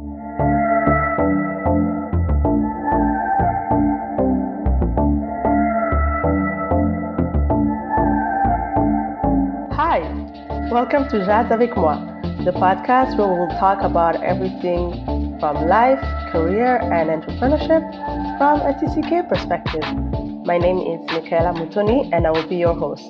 Hi, welcome to Jazz avec moi, the podcast where we'll talk about everything from life, career, and entrepreneurship from a TCK perspective. My name is Michaela Mutoni, and I will be your host.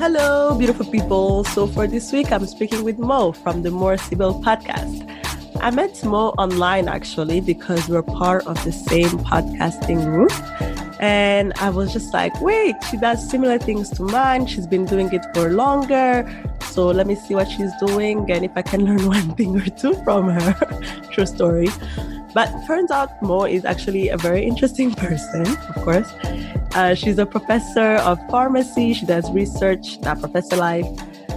Hello, beautiful people. So, for this week, I'm speaking with Mo from the More Sibyl podcast. I met Mo online actually because we're part of the same podcasting group. And I was just like, wait, she does similar things to mine. She's been doing it for longer. So let me see what she's doing and if I can learn one thing or two from her. True story. But turns out Mo is actually a very interesting person, of course. Uh, she's a professor of pharmacy. She does research, that professor life.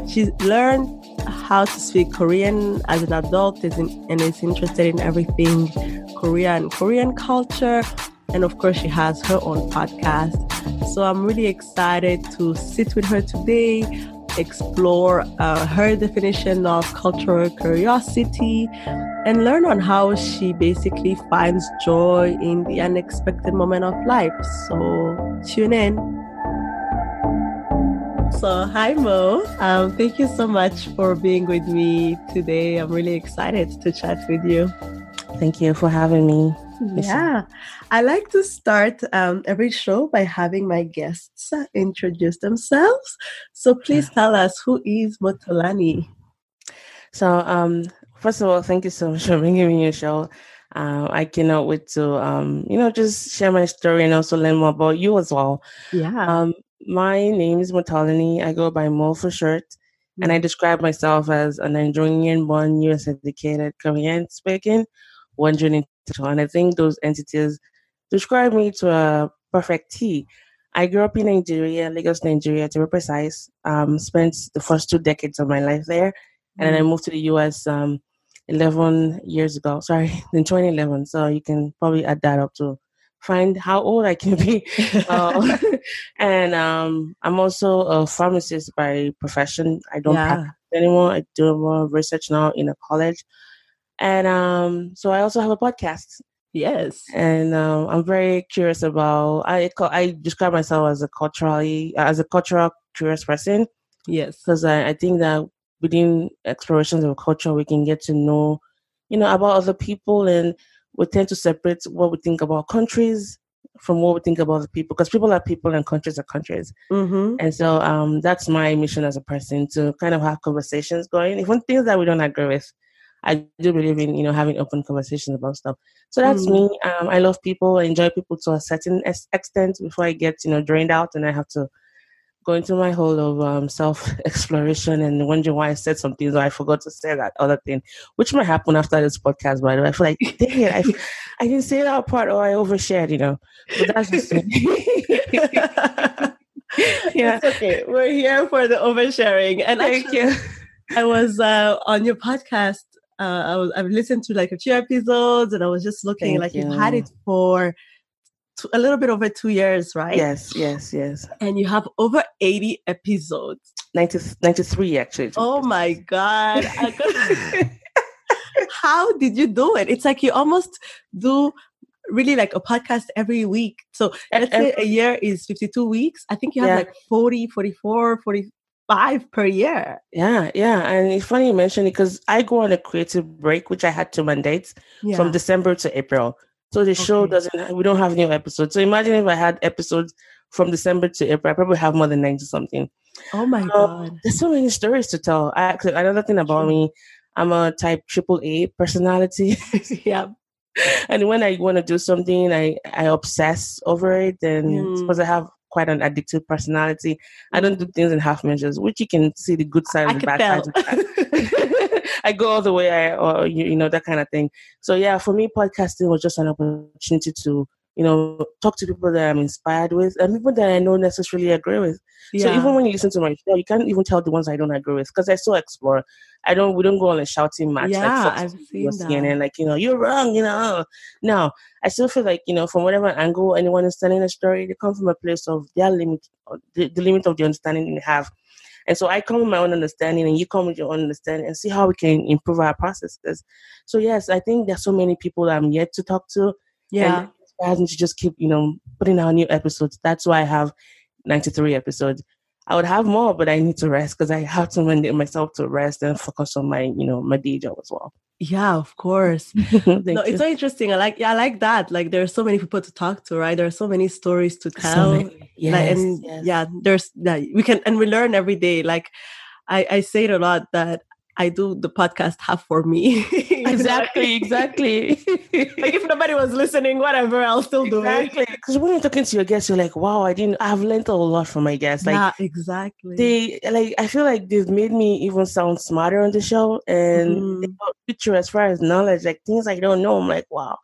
She's learned how to speak Korean as an adult is and is interested in everything Korean, Korean culture. And of course, she has her own podcast. So I'm really excited to sit with her today, explore uh, her definition of cultural curiosity, and learn on how she basically finds joy in the unexpected moment of life. So tune in. So, hi Mo. Um, thank you so much for being with me today. I'm really excited to chat with you. Thank you for having me. Yeah, I like to start um, every show by having my guests introduce themselves. So, please tell us who is Motolani. So, um, first of all, thank you so much for bringing me your show. Uh, I cannot wait to, um, you know, just share my story and also learn more about you as well. Yeah. Um, my name is Motolani. I go by Mo for short, mm-hmm. and I describe myself as a Nigerian-born, U.S.-educated, Korean speaking, wandering and I think those entities describe me to a perfect T. I grew up in Nigeria, Lagos, Nigeria, to be precise. Um, spent the first two decades of my life there, and then I mm-hmm. moved to the U.S. Um, 11 years ago. Sorry, in 2011. So you can probably add that up to find how old I can be. uh, and um, I'm also a pharmacist by profession. I don't yeah. practice anymore. I do more research now in a college. And um, so I also have a podcast. Yes. And um, I'm very curious about. I I describe myself as a culturally as a cultural curious person. Yes. Because I, I think that within explorations of culture, we can get to know, you know, about other people and we tend to separate what we think about countries from what we think about the people because people are people and countries are countries. Mm-hmm. And so um, that's my mission as a person to kind of have conversations going, even things that we don't agree with. I do believe in you know having open conversations about stuff. So that's mm-hmm. me. Um, I love people. I enjoy people to a certain extent before I get you know drained out and I have to go into my whole of um, self exploration and wondering why I said something or I forgot to say that other thing, which might happen after this podcast. By the way, I feel like dang it, I, I didn't say that part or I overshared, you know. But that's just me. yeah, it's okay. We're here for the oversharing, and thank actually, you. I was uh, on your podcast. Uh, I was I've listened to like a few episodes, and I was just looking thank like you. you've had it for a little bit over two years, right? Yes, yes, yes. And you have over 80 episodes. 90, 93, actually. Oh my God. How did you do it? It's like you almost do really like a podcast every week. So let's say a year is 52 weeks. I think you have yeah. like 40, 44, 45 per year. Yeah, yeah. And it's funny you mentioned it because I go on a creative break, which I had two mandates yeah. from December to April. So the show doesn't. We don't have new episodes. So imagine if I had episodes from December to April, I probably have more than ninety something. Oh my um, god! There's so many stories to tell. I actually another thing about me, I'm a type triple A personality. yeah. And when I want to do something, I I obsess over it, and mm. because I have quite an addictive personality, I don't do things in half measures, which you can see the good side and the bad side. I go all the way, I, or you, you know that kind of thing. So yeah, for me, podcasting was just an opportunity to you know, talk to people that I'm inspired with and people that I don't necessarily agree with. Yeah. So even when you listen to my show, you can't even tell the ones I don't agree with because I still explore. I don't. We don't go on a shouting match. Yeah, like I've seen that. And like you know, you're wrong. You know, no. I still feel like you know, from whatever angle anyone is telling a story, they come from a place of their limit, the, the limit of the understanding they have. And so I come with my own understanding and you come with your own understanding and see how we can improve our processes. So yes, I think there's so many people that I'm yet to talk to. Yeah me to just keep, you know, putting out new episodes. That's why I have 93 episodes. I would have more, but I need to rest because I have to mandate myself to rest and focus on my, you know, my day job as well. Yeah, of course. no, you. it's so interesting. I like, yeah, I like that. Like, there are so many people to talk to, right? There are so many stories to tell. So yes, like, and yes. yeah, there's that yeah, we can, and we learn every day. Like, I, I say it a lot that I do the podcast half for me. exactly, exactly. like if nobody was listening, whatever, I'll still do exactly. it. Because when you're talking to your guests, you're like, wow, I didn't I've learned a lot from my guests. Like yeah, exactly. They like I feel like they've made me even sound smarter on the show and mm. as far as knowledge, like things I don't know. I'm like, wow.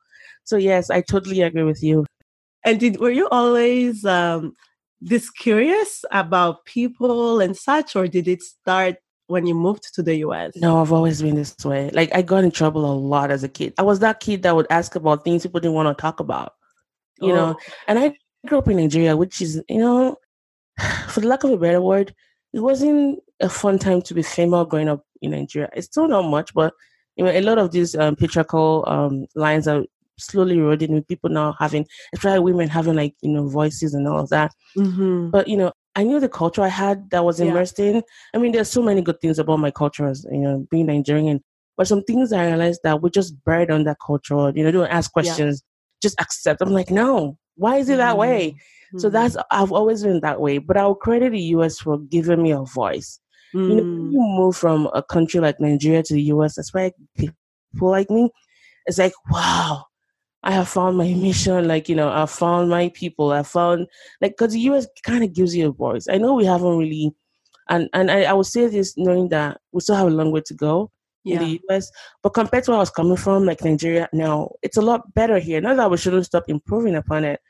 So yes, I totally agree with you. And did were you always um this curious about people and such, or did it start when you moved to the US? No, I've always been this way. Like I got in trouble a lot as a kid. I was that kid that would ask about things people didn't want to talk about. You oh. know, and I grew up in Nigeria, which is, you know, for the lack of a better word, it wasn't a fun time to be female growing up in Nigeria. It's still not much, but you know, a lot of these um, patriarchal um, lines are slowly eroding with people now having, especially women having like you know voices and all of that. Mm-hmm. But you know, I knew the culture I had that was immersed yeah. in. I mean, there's so many good things about my culture as you know, being Nigerian. But some things I realized that we just buried on that culture. You know, don't ask questions, yeah. just accept. I'm like, no, why is it that mm-hmm. way? So mm-hmm. that's I've always been that way. But I'll credit the US for giving me a voice. Mm. You know, mm. you move from a country like Nigeria to the US, that's why people like me, it's like, wow, I have found my mission. Like, you know, I found my people. I found, like, because the US kind of gives you a voice. I know we haven't really, and, and I, I would say this knowing that we still have a long way to go yeah. in the US. But compared to where I was coming from, like Nigeria now, it's a lot better here. Not that we shouldn't stop improving upon it.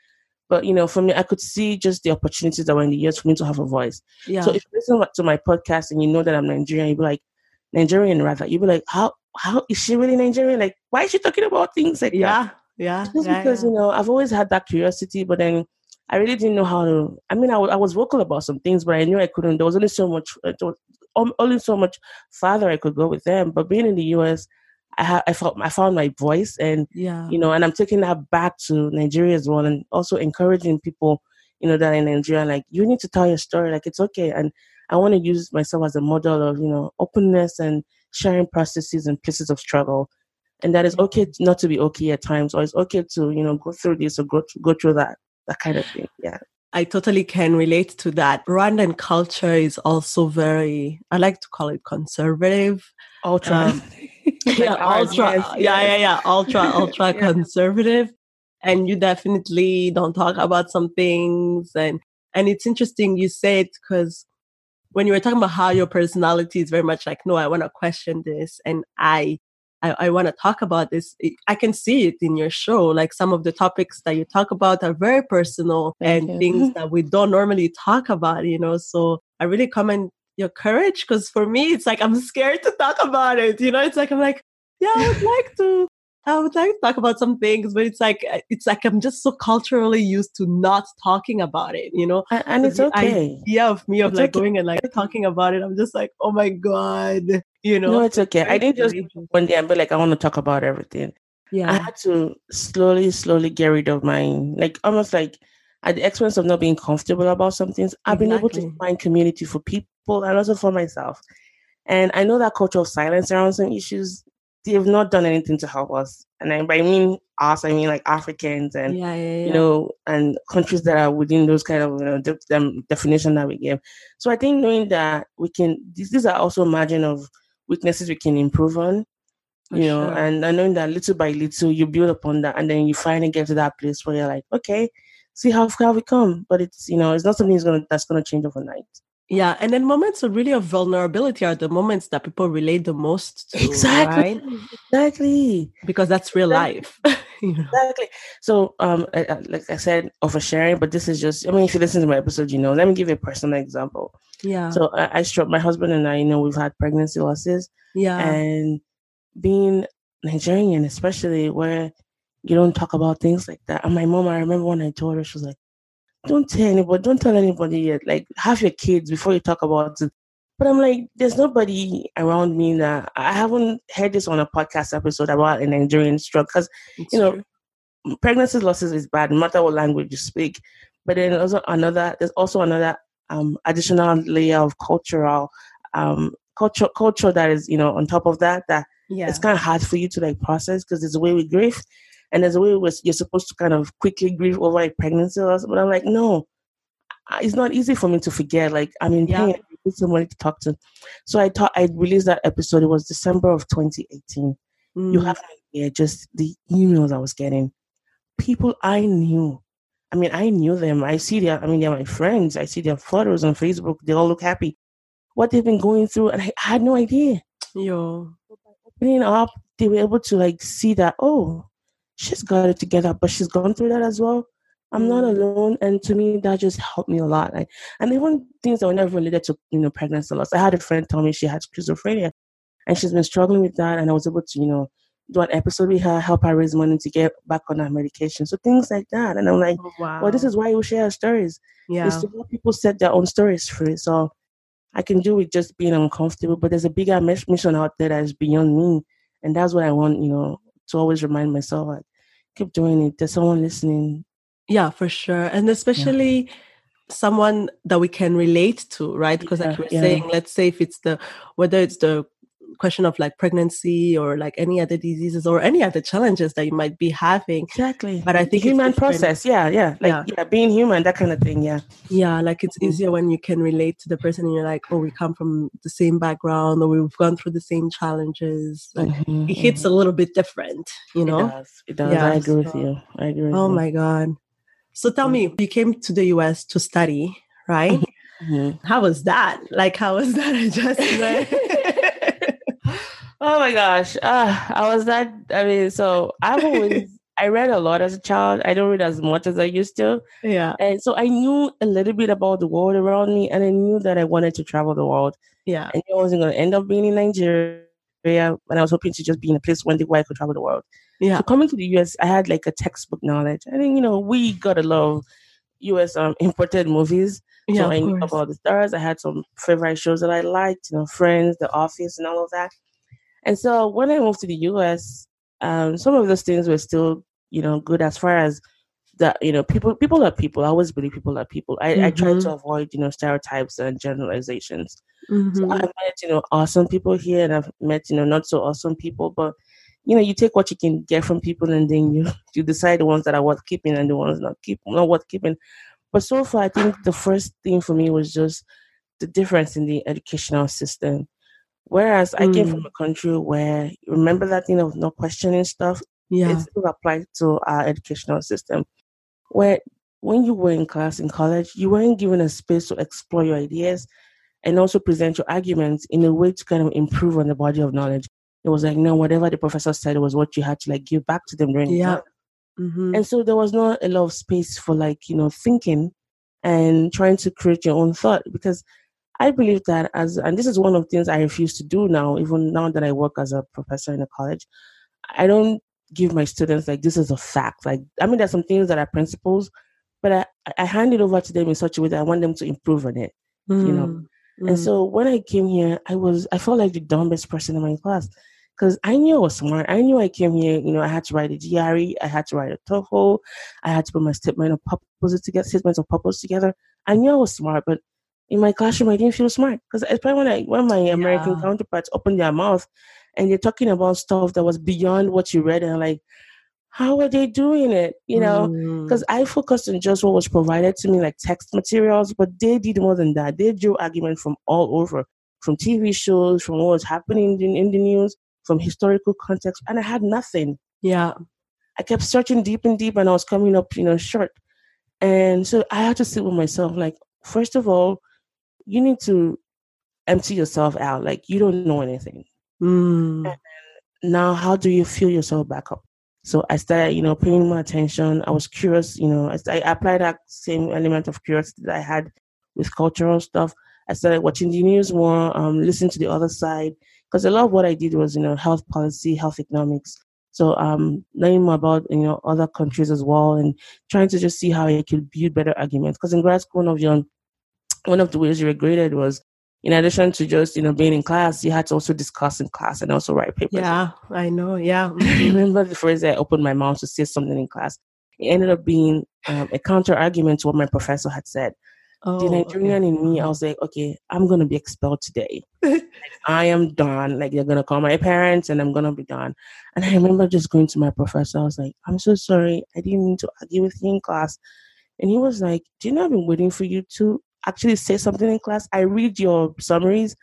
But, you know, for me, I could see just the opportunities that were in the US for me to have a voice. Yeah. So if you listen to my podcast and you know that I'm Nigerian, you'd be like, Nigerian rather, you'd be like, how, how is she really Nigerian? Like, why is she talking about things like yeah. that? Yeah. Just yeah, because, yeah. you know, I've always had that curiosity, but then I really didn't know how to. I mean, I, w- I was vocal about some things, but I knew I couldn't. There was only so much, uh, only so much farther I could go with them. But being in the US, I, ha- I felt I found my voice, and yeah, you know, and I'm taking that back to Nigeria as well, and also encouraging people, you know, that in Nigeria, like you need to tell your story, like it's okay, and I want to use myself as a model of you know openness and sharing processes and places of struggle and that is okay not to be okay at times or it's okay to you know go through this or go, go through that that kind of thing yeah I totally can relate to that. Rwandan culture is also very, I like to call it conservative. Ultra. Um, like yeah, ultra. Yes, yeah, yeah, yeah. Ultra, ultra yeah. conservative. And you definitely don't talk about some things. And, and it's interesting you say it because when you were talking about how your personality is very much like, no, I want to question this. And I I, I want to talk about this. I can see it in your show. Like some of the topics that you talk about are very personal Thank and you. things that we don't normally talk about, you know. So I really commend your courage because for me, it's like I'm scared to talk about it. You know, it's like I'm like, yeah, I would like to. I would like to talk about some things, but it's like eh, it's like I'm just so culturally used to not talking about it, you know. And, and it's okay. Yeah, of me of it's like okay. going and like talking about it, I'm just like, oh my god, you know. No, it's okay. I didn't just one day and be like, I want to talk about everything. Yeah, I had to slowly, slowly get rid of my like almost like at the expense of not being comfortable about some things. I've exactly. been able to find community for people and also for myself. And I know that culture of silence around some issues they have not done anything to help us. And I, by mean us, I mean like Africans and yeah, yeah, yeah. you know, and countries that are within those kind of you know, de- um, definition that we give. So I think knowing that we can, these, these are also margin of weaknesses we can improve on. You know, sure. and, and knowing that little by little you build upon that, and then you finally get to that place where you're like, okay, see how far we come. But it's you know, it's not something that's gonna that's gonna change overnight. Yeah, and then moments of really of vulnerability are the moments that people relate the most to. Exactly. Right? Exactly. Because that's real life. Exactly. So, um, I, like I said, oversharing, but this is just, I mean, if you listen to my episode, you know, let me give you a personal example. Yeah. So, I, I struck my husband and I, you know, we've had pregnancy losses. yeah. And being Nigerian, especially where you don't talk about things like that. And my mom, I remember when I told her, she was like, don't tell anybody, don't tell anybody yet. Like, have your kids before you talk about it. But I'm like, there's nobody around me that I haven't heard this on a podcast episode about a Nigerian struggle because you know, true. pregnancy losses is bad, no matter what language you speak. But then also another, there's also another um, additional layer of cultural, um, culture, culture that is, you know, on top of that, that yeah. it's kind of hard for you to like process because there's a way we grieve and there's a way where you're supposed to kind of quickly grieve over a pregnancy loss. But I'm like, no, it's not easy for me to forget. Like, I'm in Yeah. pain. Need somebody to talk to. So I thought I released that episode. It was December of 2018 you Mm. have no idea just the emails I was getting. People I knew. I mean, I knew them. I see their, I mean, they're my friends. I see their photos on Facebook. They all look happy. What they've been going through, and I, I had no idea. Yo. Opening up, they were able to like see that, oh, she's got it together, but she's gone through that as well. I'm not Mm. alone. And to me, that just helped me a lot. Like, and even things that were never related to, you know, pregnancy loss. I had a friend tell me she had schizophrenia and she's been struggling with that. And I was able to, you know, do an episode with her, help her raise money to get back on her medication. So things like that. And I'm like, Oh, wow. well, this is why we share our stories. yeah. Is to help people set their own stories free. So I can do with just being uncomfortable, but there's a bigger mission out there that is beyond me. And that's what I want, you know, to always remind myself, like, keep doing it. There's someone listening. Yeah, for sure. And especially someone that we can relate to, right? Because like you were yeah. saying, let's say if it's the whether it's the question of like pregnancy or like any other diseases or any other challenges that you might be having. Exactly. But I think human process. Yeah, yeah. Like, Yeah. yeah. being human, that kind of thing. Yeah. Yeah, like it's Mhm. easier when you can relate to the person and you're like, oh, we come from the same background or we've gone through the same challenges. Like Mhm, it hits mhm. a little bit different, you know? It does. It does. Yeah, I agree with you. I agree with Oh you. my God. So tell me, you came to the US to study, right? Mhm. How was that? Like, how was that adjustment? oh my gosh. Uh, I was that. I mean, so I've always. I read a lot as a child. I don't read as much as I used to. yeah, And so I knew a little bit about the world around me, and I knew that I wanted to travel the world. yeah, And knew I wasn't going to end up being in Nigeria, and I was hoping to just be in a place one day where I could travel the world. yeah, So coming to the US, I had like a textbook knowledge. I think, you know, we got a lot of US um, imported movies. yeah. so I knew about the stars. I had some favorite shows that I liked, you know, Friends, The Office, and all of that. And so when I moved to the US, um, some of those things were still, you know, good as far as that, you know, people people are people. I always believe people are people. I, I try to avoid, you know, stereotypes and generalizations. So Mhm. I've met, you know, awesome people here and I've met, you know, not so awesome people, but you know, you take what you can get from people and then you you decide the ones that are worth keeping and the ones not keep not worth keeping. But so far I think the first thing for me was just the difference in the educational system. Whereas I came from Mm. a country where remember that thing of not questioning stuff, Yeah, it still applies to our educational system. Where when you were in class in college, you weren't given a space to explore your ideas and also present your arguments in a way to kind of improve on the body of knowledge. It was like, no, whatever the professor said was what you had to like give back to them during the Yeah. Mhm. And so there was not a lot of space for like, you know, thinking and trying to create your own thought because I believe that as and this is one of the things I refuse to do now, even now that I work as a professor in a college. I don't give my students like this is a fact. Like I mean there's some things that are principles, but I, I hand it over to them in such a way that I want them to improve on it. you know, Mm. And Mm. so when I came here, I was I felt like the dumbest person in my class because I knew I was smart. I knew I came here. You know, I had to write a GRE, I had to write a TOEFL, I had to put my statement of purpose together, statements of purpose together. I knew I was smart, but in my classroom, I didn't feel smart because especially when I when my American Yeah. counterparts open their mouth and they're talking about stuff that was beyond what you read, and like, how are they doing it? You know, Mm. because I focused on just what was provided to me, like text materials, but they did more than that. They drew argument from all over, from TV shows, from what was happening in, in the news, from historical context, and I had nothing. yeah, I kept searching deep and deep, and I was coming up, you know, short. And so I had to sit with myself, like, first of all, you need to empty yourself out. Like, you don't know anything. Mm. Now, how do you fill yourself back up? So I started, you know, paying more attention. I was curious, you know, I, I applied that same element of curiosity that I had with cultural stuff. I started watching the news more, um, listening to the other side, because a lot of what I did was, you know, health policy, health economics. So um, learning more about you know other countries as well, and trying to just see how I could build better arguments. Because in grad school, one of your one of the ways you were graded was in addition to just you know being in class, you had to also discuss in class and also write papers. Yeah, I know. Yeah, I remember the phrase I opened my mouth to say something in class. It ended up being um, a counter argument to what my professor had said. Oh, the Nigerian okay. in me, I was like, okay, I'm gonna be expelled today. like, I am done. Like they're gonna call my parents and I'm gonna be done. And I remember just going to my professor. I was like, I'm so sorry. I didn't mean to argue with you in class. And he was like, Do you know I've been waiting for you to actually say something in class? I read your summaries.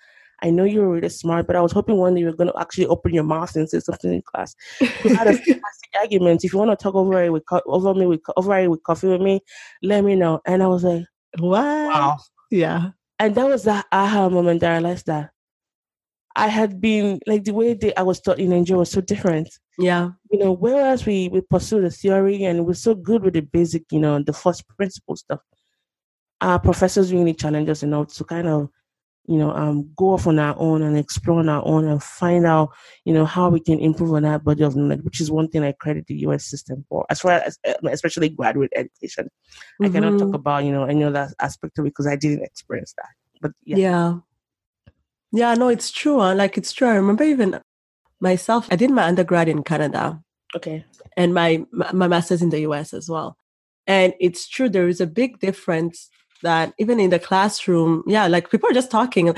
I know you're really smart, but I was hoping one day you were going to actually open your mouth and say something in class. We had a fantastic argument. If you want to talk over it with over me with over it with coffee with me, let me know. And I was like, Wow. Wow. Yeah. And that was that aha moment that I realized that I had been like the way that I was taught in Nigeria was so different. Yeah. You know, whereas we we pursue the theory and we're so good with the basic, you know, the first principle stuff, our professors really challenge us enough to kind of you know, um, go off on our own and explore on our own and find out, you know, how we can improve on that body of knowledge, which is one thing I credit the US system for, as far as uh, especially graduate education. Mm-hmm. I cannot talk mm-hmm. about, you know, any other aspect of it because I didn't experience that. But yeah. Yeah. Yeah, no, it's true. Huh? Like it's true. I remember even myself, I did my undergrad in Canada. Okay. And my my master's in the US as well. And it's true, there is a big difference that even in the classroom, yeah, like people are just talking.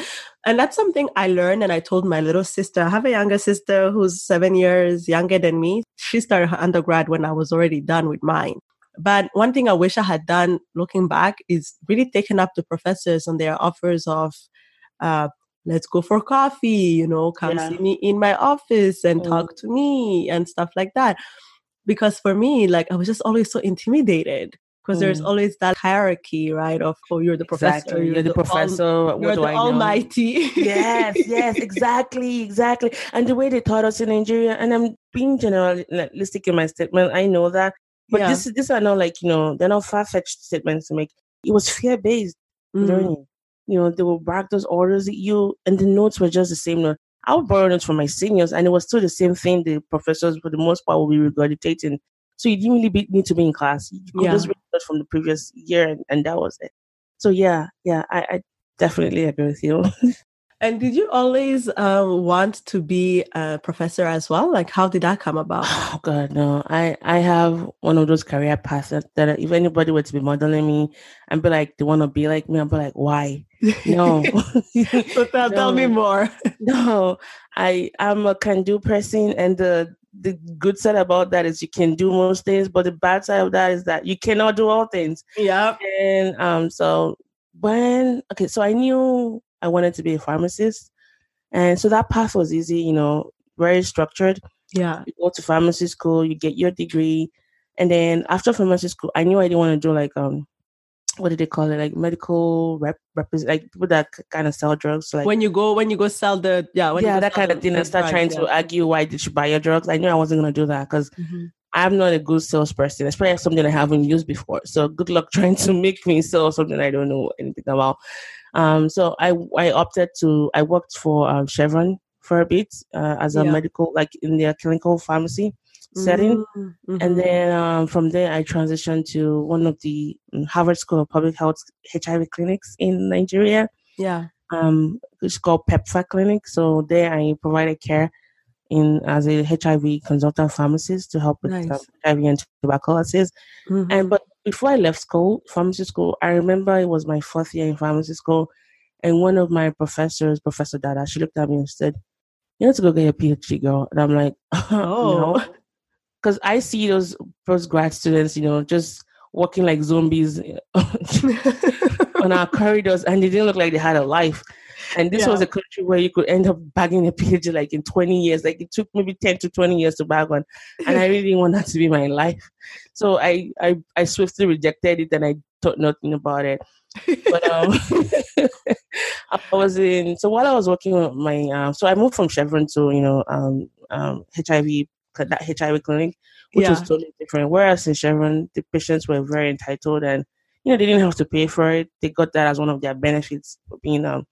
And that's something I learned. And I told my little sister, I have a younger sister who's seven years younger than me. She started her undergrad when I was already done with mine. But one thing I wish I had done looking back is really taken up the professors on their offers of, uh, let's go for coffee, you know, come yeah. see me in my office and mm. talk to me and stuff like that. Because for me, like I was just always so intimidated because mm. there's always that hierarchy, right? Of oh, you're the professor, exactly. you're, you're, the, the professor, you're the almighty. yes, yes, exactly, exactly. And the way they taught us in Nigeria, and I'm being generalistic in my statement, I know that, but yeah. this these are not like you know they're not far fetched statements to make. It was fear based mm. learning. You know, they will bark those orders at you, and the notes were just the same note. I would borrow notes from my seniors, and it was still the same thing. The professors, for the most part, will be regurgitating so you didn't really be, need to be in class. You could yeah. just read from the previous year, and, and, that was it. So yeah, yeah, I, I definitely agree with you. and did you always um, want to be a professor as well? Like, how did that come about? Oh God, no! I I have one of those career paths that, that if anybody were to be modeling me and be like, they want to be like me, I'd be like, why? No. so tell, no. tell me more. no, I I'm a can do person, and the the good side about that is you can do most things, but the bad side of that is that you cannot do all things. Yeah. And um, so when okay, so I knew I wanted to be a pharmacist, and so that path was easy. You know, very structured. Yeah. You go to pharmacy school, you get your degree, and then after pharmacy school, I knew I didn't want to do like um what do they call it like medical rep like people that kind of sell drugs like when you go when you go sell the yeah yeah that kind of thing and start drugs, trying yeah. to argue why did you buy your drugs i knew i wasn't going to do that because mm-hmm. i'm not a good salesperson probably something i haven't used before so good luck trying to make me sell something i don't know anything about um so i i opted to i worked for um, chevron for a bit uh, as a yeah. medical like in their clinical pharmacy setting. Mm-hmm. And then um, from there, I transitioned to one of the um, Harvard School of Public Health HIV clinics in Nigeria. Yeah. Um, it's called PEPFAR Clinic. So there, I provided care in as a HIV consultant pharmacist to help with nice. HIV and tuberculosis. Mm-hmm. And but before I left school, pharmacy school, I remember it was my fourth year in pharmacy school, and one of my professors, Professor Dada, she looked at me and said, "You have to go get your PhD, girl." And I'm like, "Oh." Because I see those post grad students, you know, just walking like zombies on our corridors, and they didn't look like they had a life. And this yeah. was a country where you could end up bagging a PhD like in 20 years. Like it took maybe 10 to 20 years to bag one. And I really didn't want that to be my life. So I, I, I swiftly rejected it and I thought nothing about it. But um, I was in, so while I was working on my, uh, so I moved from Chevron to, you know, um, um, HIV that HIV clinic, which yeah. was totally different. Whereas in Chevron, the patients were very entitled and you know they didn't have to pay for it. They got that as one of their benefits for being um,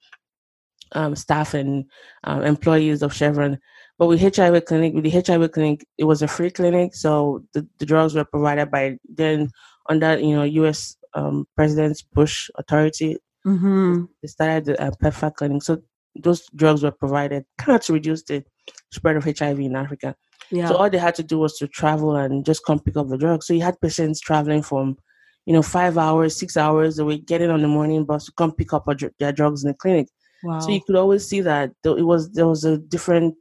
um, staff and um, employees of Chevron. But with HIV clinic, with the HIV clinic, it was a free clinic, so the, the drugs were provided by then under you know U.S. Um, President Bush authority. Mm-hmm. They started the uh, PEPFAR clinic, so those drugs were provided kind of to reduce the spread of HIV in Africa. Yeah. So all they had to do was to travel and just come pick up the drugs. So you had patients traveling from, you know, five hours, six hours away, getting on the morning bus to come pick up their drugs in the clinic. Wow. So you could always see that it was there was a different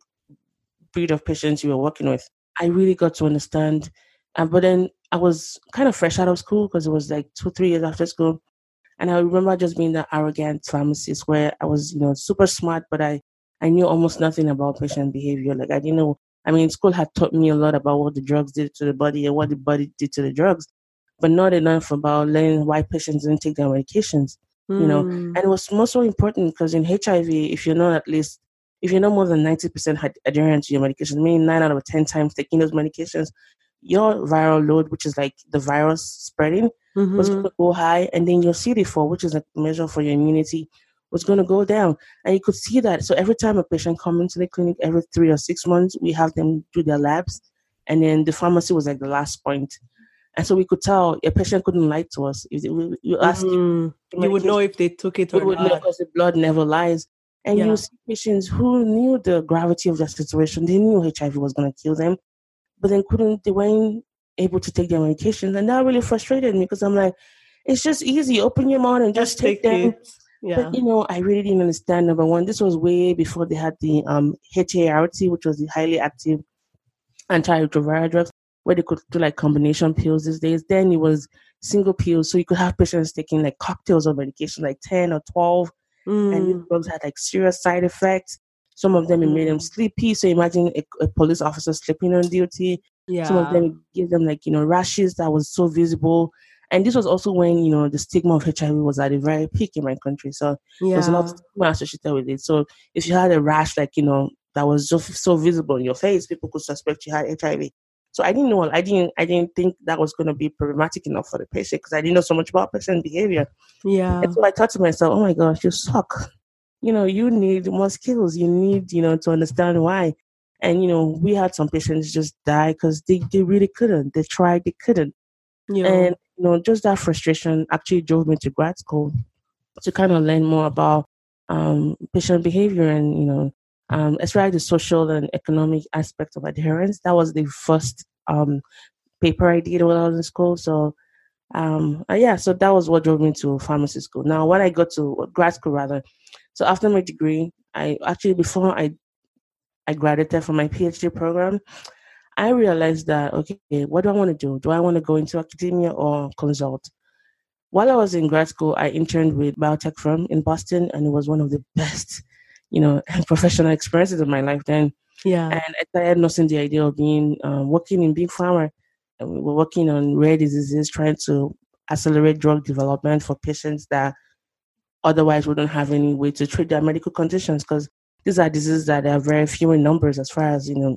breed of patients you were working with. I really got to understand. But then I was kind of fresh out of school because it was like two, three years after school. And I remember just being the arrogant pharmacist where I was, you know, super smart, but I, I knew almost nothing about patient behavior. Like I didn't know, I mean, school had taught me a lot about what the drugs did to the body and what the body did to the drugs, but not enough about learning why patients didn't take their medications, mm. you know. Hmm. And it was most so important because in HIV, if you're not at least if you're not more than 90% adherent to your medication, meaning nine out of 10 times taking those medications, your viral load, which is like the virus spreading, mm-hmm. was going to go high. And then your CD4, which is a measure for your immunity, was going to go down. And you could see that. So every time a patient comes into the clinic, every three or six months, we have them do their labs. And then the pharmacy was like the last point. And so we could tell a patient couldn't lie to us. If you ask mm-hmm. you would know if they took it or would not. know because the blood never lies. And yeah. you see patients who knew the gravity of their situation. They knew HIV was going to kill them, but then couldn't, they weren't able to take their medications. And that really frustrated me because I'm like, it's just easy. Open your mouth and just, just take, take, them. It. Yeah. But you know, I really didn't understand. Number one, this was way before they had the um, HAART, which was the highly active antiretroviral drugs, where they could do like combination pills these days. Then it was single pills, so you could have patients taking like cocktails of medication, like ten or twelve Mm. And these drugs had like serious side effects. Some of them it made them mm. sleepy. So imagine a, a police officer sleeping on duty. Yeah. Some of them gave them like, you know, rashes that was so visible. And this was also when, you know, the stigma of HIV was at a very peak in my country. So yeah. there's a lot of stigma associated with it. So if you had a rash like, you know, that was just so visible in your face, people could suspect you had HIV. So I didn't know. I didn't. I didn't think that was going to be problematic enough for the patient because I didn't know so much about patient behavior. Yeah. And so I thought to myself, "Oh my gosh, you suck. You know, you need more skills. You need, you know, to understand why." And you know, we had some patients just die because they they really couldn't. They tried, they couldn't. Yeah. And you know, just that frustration actually drove me to grad school to kind of learn more about um, patient behavior and you know um, especially the social and economic aspect of adherence. That was the first um, paper I did when I was in school. So, um, yeah, so that was what drove me to pharmacy school. Now, when I got to grad school, rather, so after my degree, I actually before I I graduated from my PhD program, I realized that okay, what do I want to do? Do I want to go into academia or consult? While I was in grad school, I interned with biotech firm in Boston, and it was one of the best you know, professional experiences of my life then. Yeah. And I started noticing the idea of being um, working in big pharma. And we were working on rare diseases, trying to accelerate drug development for patients that otherwise wouldn't have any way to treat their medical conditions because these are diseases that are very few in numbers as far as you know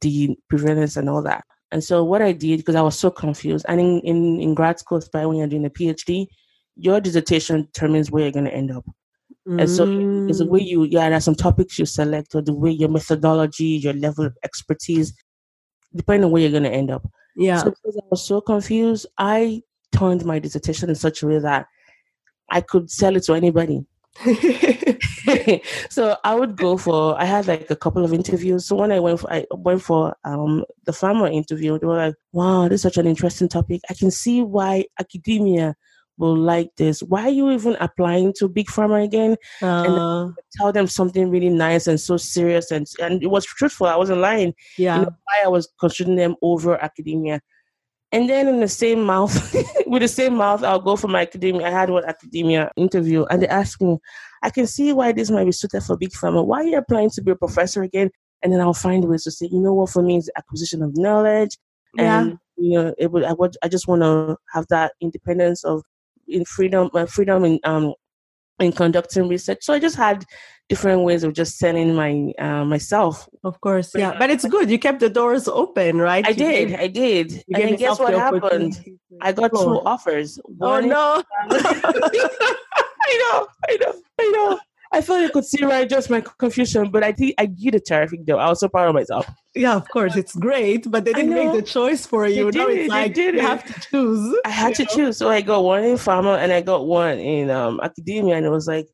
the prevalence and all that. And so what I did because I was so confused, and in, in, in grad school, especially when you're doing a PhD, your dissertation determines where you're going to end up. Mm. And so it's the way you, yeah, there's some topics you select or the way your methodology, your level of expertise, depending on where you're going to end up. Yeah. So because I was so confused, I turned my dissertation in such a way that I could sell it to anybody. so I would go for I had like a couple of interviews. So when I went for I went for um the pharma interview, they were like, Wow, this is such an interesting topic. I can see why academia will like this. Why are you even applying to Big Pharma again? Uh, and tell them something really nice and so serious. And, and it was truthful. I wasn't lying. Yeah. You know, why I was considering them over academia. And then in the same mouth, with the same mouth, I'll go for my academia. I had one academia interview and they asked me, I can see why this might be suited for Big Pharma. Why are you applying to be a professor again? And then I'll find ways to say, you know what, for me, it's acquisition of knowledge. Yeah. And, you know, it would, I, would, I just want to have that independence of in freedom, uh, freedom in um, in conducting research. So I just had different ways of just selling my uh, myself. Of course, yeah. But it's good. You kept the doors open, right? I you did. Gave, I did. And guess what happened? I got two offers. Oh, One oh no! I know. I know. I know. I thought you could see right just my confusion, but I think I did a terrific job. I was so proud of myself. Yeah, of course, it's great, but they didn't make the choice for you. They now it's like did you have to choose. I had to know? choose, so I got one in pharma and I got one in um, academia, and it was like,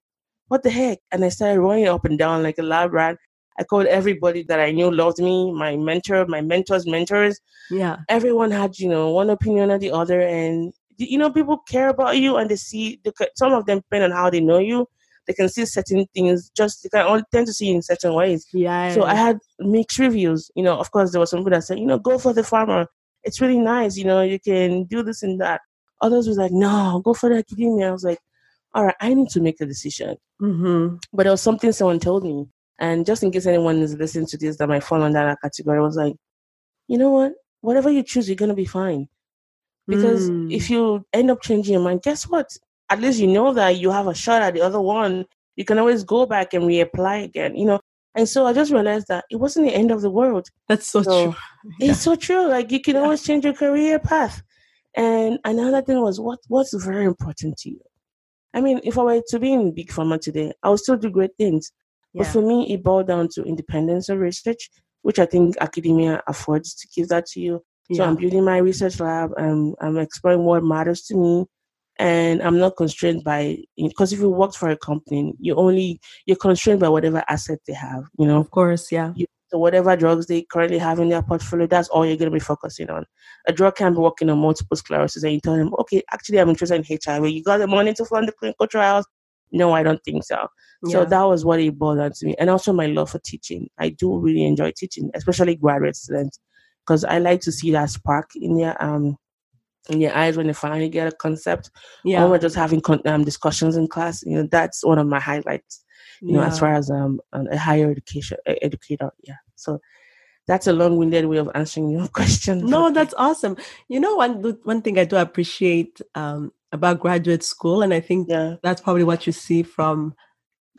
what the heck? And I started running up and down like a lab rat. I called everybody that I knew loved me, my mentor, my mentors, mentors. Yeah, everyone had you know one opinion or the other, and you know people care about you and they see some of them depend on how they know you they can see certain things just they can only tend to see in certain ways. Yeah. So I had mixed reviews. You know, of course there was some people that said, you know, go for the pharma. It's really nice, you know, you can do this and that. Others was like, no, go for the academia. I was like, all right, I need to make a decision. Mm-hmm. But there was something someone told me. And just in case anyone is listening to this that might fall under that category, I was like, you know what? Whatever you choose, you're going to be fine. Because mm. if you end up changing your mind, guess what? At least you know that you have a shot at the other one. You can always go back and reapply again, you know. And so I just realized that it wasn't the end of the world. That's so, so true. Yeah. It's so true. Like you can yeah. always change your career path. And another thing was what what's very important to you. I mean, if I were to be in big pharma today, I would still do great things. Yeah. But for me, it boiled down to independence of research, which I think academia affords to give that to you. So I'm building my research lab. I'm I'm exploring what matters to me and I'm not constrained by because if you work for a company, you only you're constrained by whatever asset they have. You know, of course, yeah. You, so whatever drugs they currently have in their portfolio, that's all you're going to be focusing on. A drug can be working on multiple sclerosis, and you tell them, okay, actually, I'm interested in HIV. You got the money to fund the clinical trials? No, I don't think so. Yeah. So that was what it boiled down to me, and also my love for teaching. I do really enjoy teaching, especially graduate students, because I like to see that spark in their um in your eyes when you finally get a concept. Yeah. Or we're just having um, discussions in class. You know, that's one of my highlights. You yeah. know, as far as um a higher education educator. Yeah. So that's a long-winded way of answering your question. No, that's awesome. You know, one one thing I do appreciate um, about graduate school, and I think yeah. that's probably what you see from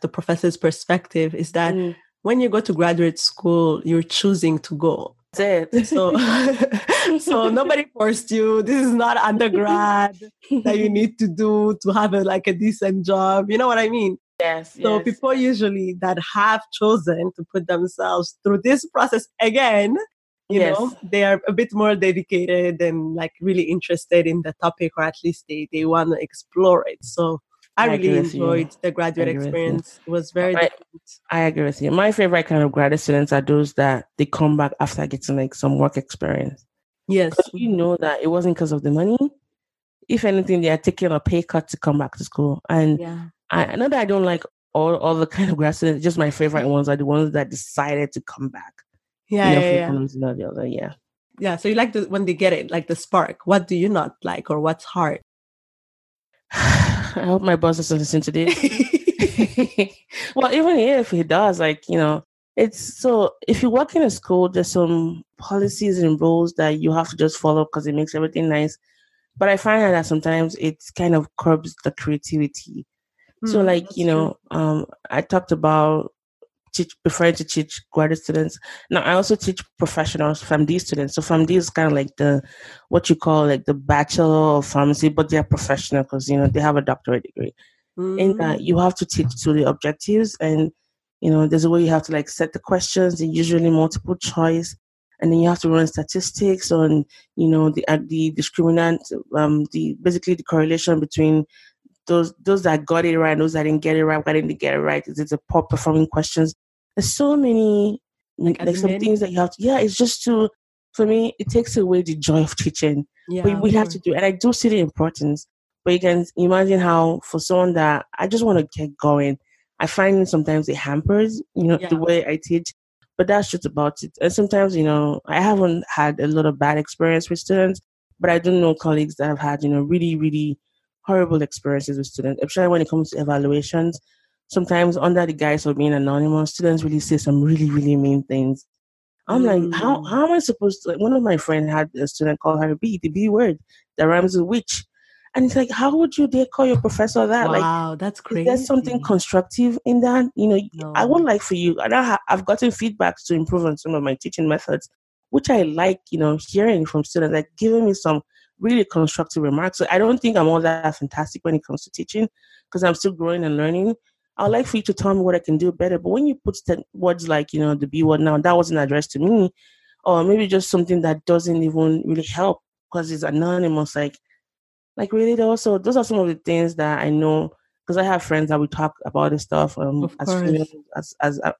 the professor's perspective, is that mm. when you go to graduate school, you're choosing to go that's it. So, so nobody forced you. This is not undergrad that you need to do to have a, like a decent job. You know what I mean? Yes. So yes. people usually that have chosen to put themselves through this process again, you yes. know, they are a bit more dedicated and like really interested in the topic, or at least they they want to explore it. So I, I really enjoyed the graduate experience. It was very I, I, agree with you. My favorite kind of graduate students are those that they come back after getting like some work experience. Yes. You know that it wasn't because of the money. If anything, they are taking a pay cut to come back to school. And yeah. I, know that I don't like all, all the kind of grad students, just my favorite ones are the ones that decided to come back. Yeah. You know, yeah, yeah. The yeah. Yeah. So you like the when they get it, like the spark. What do you not like or what's hard? I hope my boss doesn't listen to this. well, even if he does, like, you know, it's so if you work in a school, there's some policies and rules that you have to just follow because it makes everything nice. But I find that sometimes it kind of curbs the creativity. Mm, so, hmm, like, you know, um, I talked about teach preferring to teach graduate students. Now I also teach professionals from these students. So from these kind of like the what you call like the bachelor of pharmacy, but they're professional because you know they have a doctorate degree. Mm. In that you have to teach to the objectives and you know there's a way you have to like set the questions. They're usually multiple choice, and then you have to run statistics on you know the the discriminant um the basically the correlation between those those that got it right, those that didn't get it right, why didn't they get it right? Is it a poor performing questions? There's so many like, like some things that you have to yeah, it's just to for me, it takes away the joy of teaching. Yeah, but we have to do and I do see the importance. But you can imagine how for someone that I just want to get going, I find sometimes it hampers, you know, yeah. the way I teach. But that's just about it. And sometimes, you know, I haven't had a lot of bad experience with students, but I do know colleagues that have had, you know, really, really horrible experiences with students, especially when it comes to evaluations. Sometimes under the guise of being anonymous, students really say some really, really mean things. I'm mm. like, how, mm. how am I supposed to? Like, one of my friends had a student call her B, the B word that rhymes with witch. And it's like, how would you dare call your professor that? Wow, like, that's crazy. there's something constructive in that. You know, No. I would like for you, and I ha- I've gotten feedback to improve on some of my teaching methods, which I like, you know, hearing from students, like giving me some really constructive remarks. So I don't think I'm all that fantastic when it comes to teaching because I'm still growing and learning. I'd like for you to tell me what I can do better. But when you put words like, you know, the B word now, that wasn't addressed to me, or maybe just something that doesn't even really help because it's anonymous, like, like really, also, those are some of the things that I know because I have friends that we talk about this stuff um, as females, as, as uh,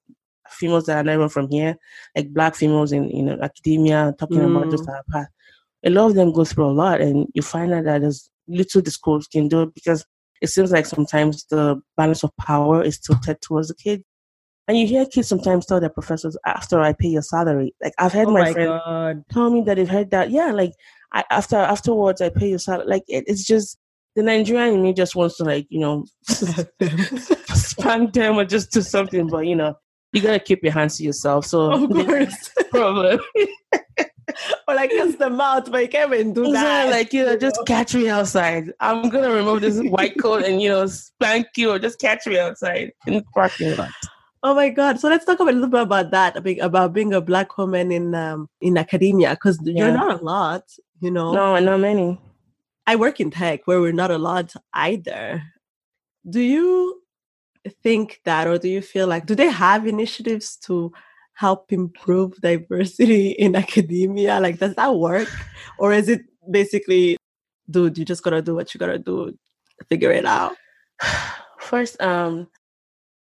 females that are not even from here, like black females in, you know, academia, talking about just Mm. our path. A lot of them go through a lot, and you find out that there's little the schools can do because it seems like sometimes the balance of power is tilted towards the kid. And you hear kids sometimes tell their professors, after I pay your salary. Like I've heard oh my my friend god. tell me that they've heard that. Yeah, like I, after afterwards I pay your salary. Like it, it's just the Nigerian in me just wants to like, you know, spank them or just do something. But you know, you gotta keep your hands to yourself. So of course. problem. or like just the mouth, but you can't even do So, that. like you know, just catch me outside. I'm gonna remove this white coat and you know spank you or just catch me outside in the parking lot. Oh my God! So let's talk a little bit about that, about being a black woman in um, in academia, because Yeah. you're not a lot. You know, No, not many. I work in tech where we're not a lot either. Do you think that, or do you feel like, do they have initiatives to help improve diversity in academia? Like, does that work, or is it basically, dude, you just gotta do what you gotta do, figure it out? First, um,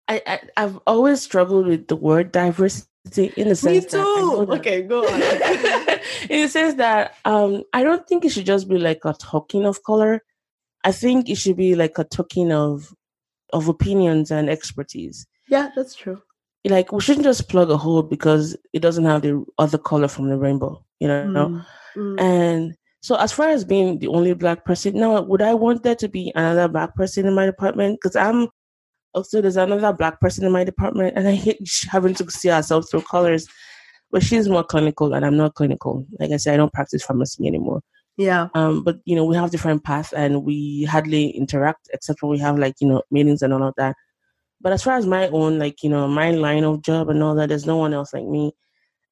I, I I've always struggled with the word diversity in the sense Me that I know too. that- Okay, go on. in the sense that um, I don't think it should just be like a token of color. I think it should be like a token of of opinions and expertise. yeah, that's true. Like we shouldn't just plug a hole because it doesn't have the other color from the rainbow. You know. Mm, mm. And so, as far as being the only black person, now would I want there to be another black person in my department? Because I'm also there's another black person in my department, and I hate having to see ourselves through colors. But she's more clinical, and I'm not clinical. Like I said, I don't practice pharmacy anymore. Yeah. Um, but you know, we have different paths, and we hardly interact except when we have like you know meetings and all of that. But as far as my own, like you know, my line of job and all that, there's no one else like me.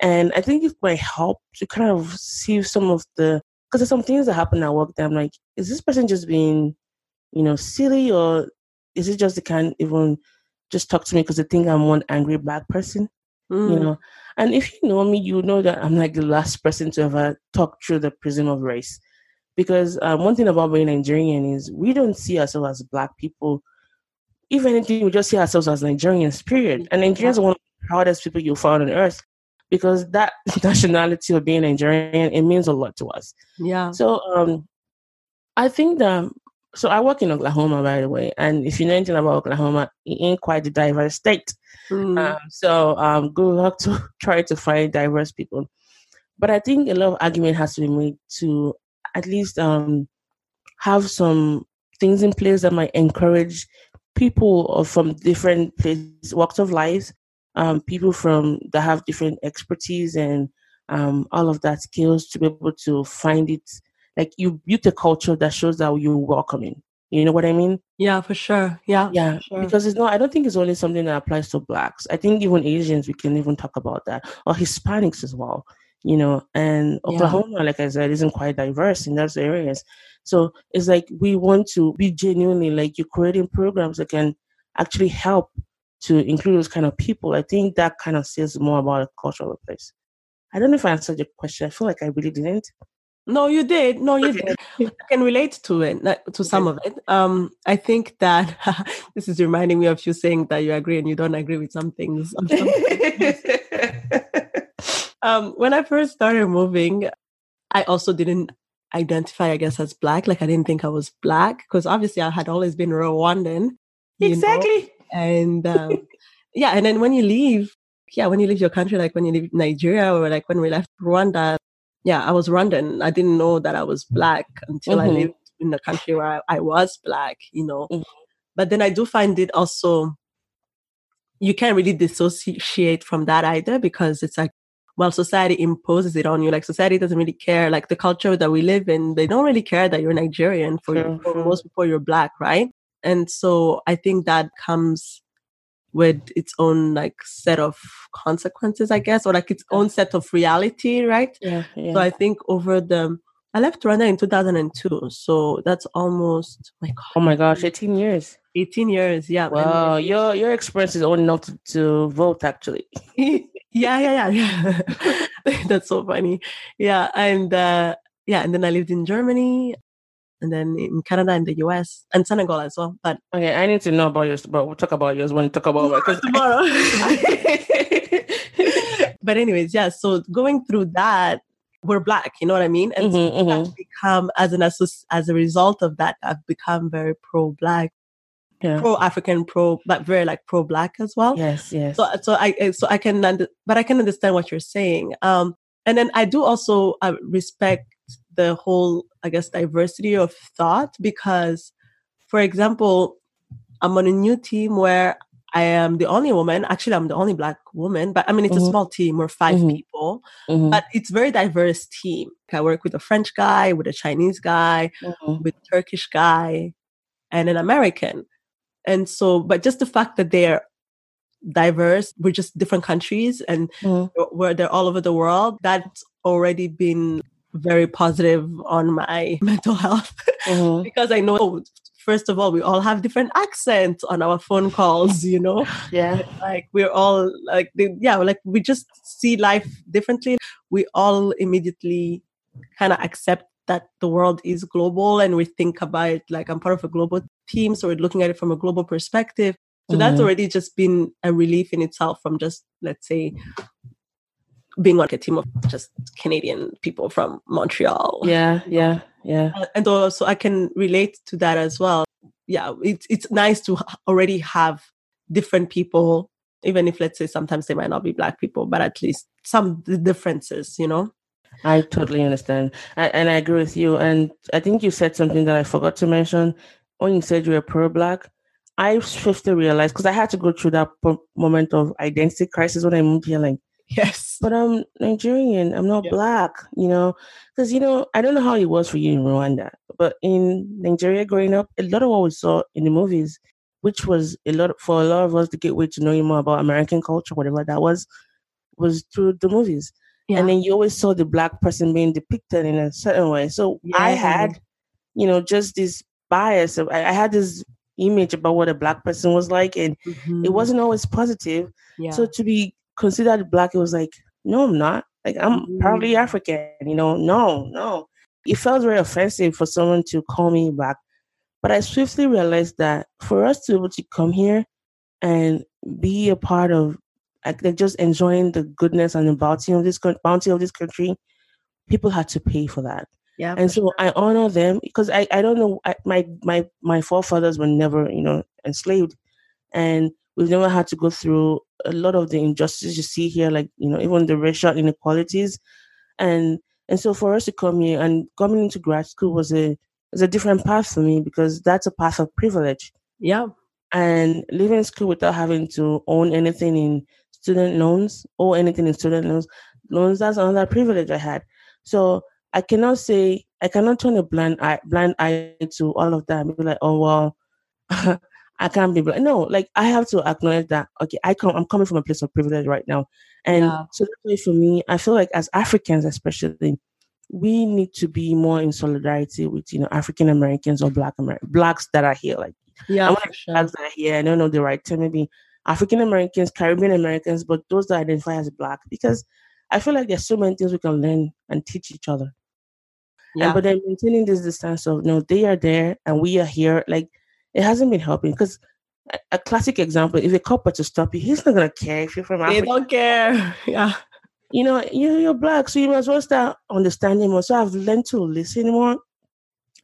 And I think it might help to kind of see some of the because there's some things that happen at work that I'm like, is this person just being, you know, silly or is it just they can't even just talk to me because they think I'm one angry black person, you Mm. know? And if you know me, you know that I'm like the last person to ever talk through the prism of race. Because um, one thing about being Nigerian is we don't see ourselves as black people. If anything, we just see ourselves as Nigerians, period. And Nigerians are one of the proudest people you'll find on earth because that nationality of being Nigerian, it means a lot to us. Yeah. So um, I think that so I work in Oklahoma, by the way, and if you know anything about Oklahoma, it ain't quite a diverse state. Mm. Um, so um, good luck to try to find diverse people. But I think a lot of argument has to be made to at least um, have some things in place that might encourage people from different places, walks of life, um, people from that have different expertise and um, all of that skills to be able to find it. Like you build a culture that shows that you're welcoming. You know what I mean? yeah, for sure. Yeah. Yeah, sure. because it's not. I don't think it's only something that applies to blacks. I think even Asians, we can even talk about that, or Hispanics as well. You know, and Yeah. Oklahoma, like I said, isn't quite diverse in those areas. So it's like we want to be genuinely like you're creating programs that can actually help to include those kind of people. I think that kind of says more about a culture of a place. I don't know if I answered your question. I feel like I really didn't. No, you did. No, you did. I can relate to it, to some of it. Um, I think that this is reminding me of you saying that you agree and you don't agree with some things. um, when I first started moving, I also didn't identify, I guess, as black. Like I didn't think I was black because obviously I had always been Rwandan. you know? exactly. And um, yeah, and then when you leave, yeah, when you leave your country, like when you leave Nigeria or like when we left Rwanda, yeah, I was Rwandan. I didn't know that I was black until I Mhm. lived in a country where I, I was black, you know. Mhm. But then I do find it also, you can't really dissociate from that either because it's like well, society imposes it on you. Like society doesn't really care. Like the culture that we live in, they don't really care that you're Nigerian. For, for most people, you're black, right? And so I think that comes with its own like set of consequences, I guess, or like its own set of reality, right? Yeah, yeah. So I think over the I left Rwanda in 2002, so that's almost my God, oh my gosh, 18 years. 18 years. Yeah. Wow, your your experience is old enough to, to vote actually. yeah, yeah, yeah, yeah. That's so funny. Yeah, and uh, yeah, and then I lived in Germany, and then in Canada and the US and Senegal as well. But Okay, I need to know about yours, but we'll talk about yours when we talk about. 'cause- tomorrow. but anyways, yeah. So going through that, we're black. You know what I mean? And so Mhm, mhm. I've become as an as a result of that, I've become very pro black, Yeah. pro African, pro but very like pro black as well. Yes, yes. so so i uh, so i can under, but i can understand what you're saying um and then i do also uh, respect the whole i guess diversity of thought because for example i'm on a new team where i am the only woman actually i'm the only black woman but i mean it's a Mhm. small team we're 5 Mhm. people Mhm, but it's very diverse team i work with a french guy with a chinese guy mhm. with Turkish guy and an American. And so, but just the fact that they're diverse, we're just different countries and Mhm. where they're all over the world, that's already been very positive on my mental health Mhm. because I know, first of all, we all have different accents on our phone calls, you know? Yeah. like we're all like yeah like we just see life differently we all immediately kind of accept that the world is global and we think about it like i'm part of a global team so we're looking at it from a global perspective so that's Mhm. already just been a relief in itself from just let's say being like a team of just canadian people from montreal Yeah, yeah, yeah. uh, and also I can relate to that as well. Yeah, it's it's nice to already have different people, even if let's say sometimes they might not be black people, but at least some differences, you know. I totally understand. I, and I agree with you. And I think you said something that I forgot to mention. When you said you were pro black, I swiftly realized because I had to go through that moment of identity crisis when I moved here. Like, Yes. but I'm Nigerian, I'm not Yeah. black, you know? Because, you know, I don't know how it was for you in Rwanda, but in Nigeria growing up, a lot of what we saw in the movies, which was a lot for a lot of us to get way to know more about American culture, whatever that was, was through the movies Yeah. and then you always saw the black person being depicted in a certain way. So I had, you know, just this bias. Of, I, I had this image about what a black person was like, and it Mhm. wasn't always positive. Yeah. So to be considered black, it was like, no, I'm not. Like I'm proudly Mm. African. You know, no, no. It felt very offensive for someone to call me black. But I swiftly realized that for us to be able to come here and be a part of like just enjoying the goodness and the bounty of this bounty of this country, people had to pay for that. yeah. And so I honor them because I, I don't know I, my my my forefathers were never you know enslaved, and we've never had to go through a lot of the injustices you see here, like you know even the racial inequalities, and and so for us to come here and coming into grad school was a was a different path for me because that's a path of privilege. Yeah. and leaving school without having to own anything in student loans or anything in student loans loans that's another privilege i had. So i cannot say i cannot turn a blind eye blind eye to all of that and be like oh well i can't be blind no like i have to acknowledge that okay i come i'm coming from a place of privilege right now and Yeah. so that's why for me i feel like as africans especially we need to be more in solidarity with you know african americans or black Amer- blacks that are here like Yeah. I want sure. blacks that are here. I don't know the right term, maybe African Americans, Caribbean Americans, but those that identify as black, because I feel like there's so many things we can learn and teach each other. Yeah. And but then maintaining this distance of no, they are there and we are here, like it hasn't been helping. Because a, a classic example, if a cop were to stop you, he's not gonna care if you're from Africa. they don't care. Yeah. You know, you're, you're black, so you must well start understanding more. So I've learned to listen more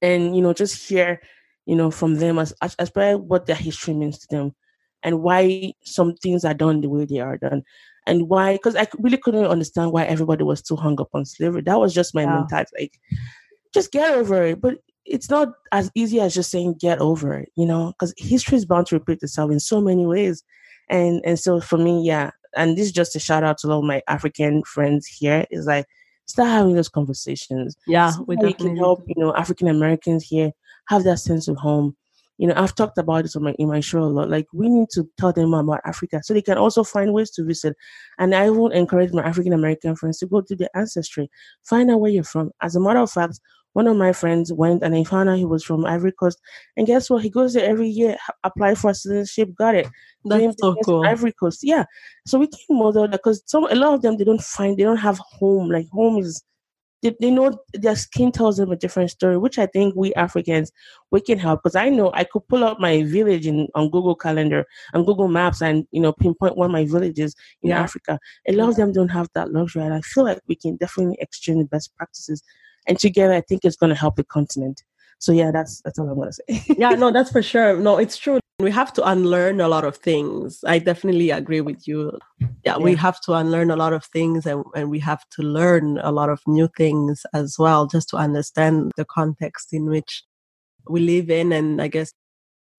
and you know just hear you know from them as as, as per what their history means to them and why some things are done the way they are done and why because i really couldn't understand why everybody was too hung up on slavery that was just my Yeah. mentality like just get over it but it's not as easy as just saying get over it you know because history is bound to repeat itself in so many ways and and so for me yeah and this is just a shout out to all my African friends here. Is like start having those conversations. Yeah, we can help you know African Americans here have that sense of home. You know, I've talked about this on my in my show a lot. Like we need to tell them about Africa so they can also find ways to visit. And I will encourage my African American friends to go to their ancestry, find out where you're from. As a matter of fact, one of my friends went and I found out he was from Ivory Coast. And guess what? He goes there every year, apply for citizenship, got it. That's so cool. Ivory Coast, yeah. So we can model that because some a lot of them they don't find they don't have home. Like home is they, they know their skin tells them a different story, which I think we Africans we can help. Because I know I could pull up my village in on Google Calendar and Google Maps and you know pinpoint one of my villages in yeah. Africa. A lot of them don't have that luxury, and I feel like we can definitely exchange best practices and together, I think it's going to help the continent. So yeah, that's that's all I'm going to say. yeah, no, that's for sure. No, it's true. We have to unlearn a lot of things. I definitely agree with you. Yeah, yeah. we have to unlearn a lot of things and, and we have to learn a lot of new things as well, just to understand the context in which we live in and I guess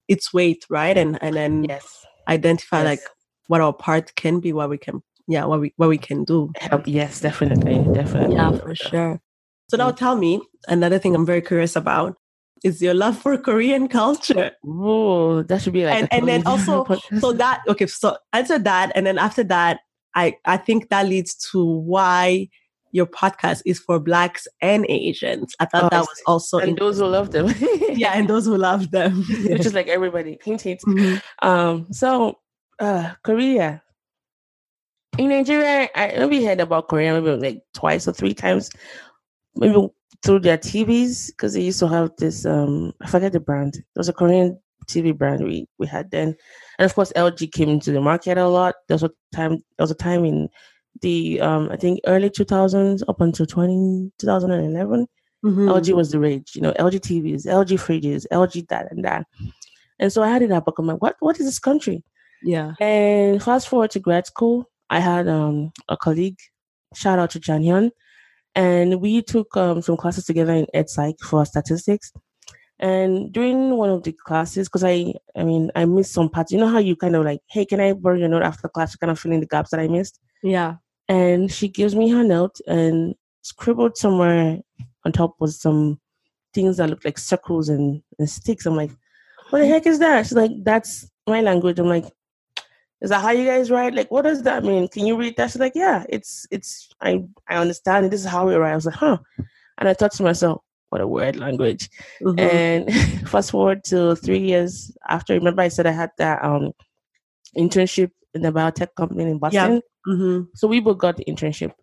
its weight, right? And and then yes. identify yes. like what our part can be, what we can yeah, what we what we can do. Help, yes, definitely. Definitely. Yeah, for sure. So now tell me another thing I'm very curious about is your love for Korean culture. Oh, that should be like and, and then also so that okay, so answer that and then after that I I think that leads to why your podcast is for blacks and Asians. I thought oh, that was also and those who love them. yeah, and those who love them. Which is like everybody. Mm-hmm. Um so uh Korea. In Nigeria, I maybe heard about Korea maybe like twice or three times maybe through their TVs because they used to have this. Um, I forget the brand. It was a Korean TV brand we we had then, and of course LG came into the market a lot. There was a time. There was a time in the um I think early 2000s up until 20, 2011. Mm-hmm. LG was the rage. You know, LG TVs, LG fridges, LG that and that. And so I had it up. I'm like, what? What is this country? Yeah. And fast forward to grad school, I had um a colleague. Shout out to Jan Hyun and we took um, some classes together in ed psych for statistics. And during one of the classes, because I, I mean, I missed some parts. You know how you kind of like, hey, can I borrow your note after class kind of fill in the gaps that I missed? Yeah. And she gives me her note and scribbled somewhere on top was some things that looked like circles and, and sticks. I'm like, what the heck is that? She's like, that's my language. I'm like, is that how you guys write? Like, what does that mean? Can you read that? She's like, yeah, it's, it's, I, I understand. This is how we write. I was like, huh. And I thought to myself, what a weird language. Mm-hmm. And fast forward to three years after, remember I said I had that um, internship in the biotech company in Boston. Yeah. Mm-hmm. So we both got the internship.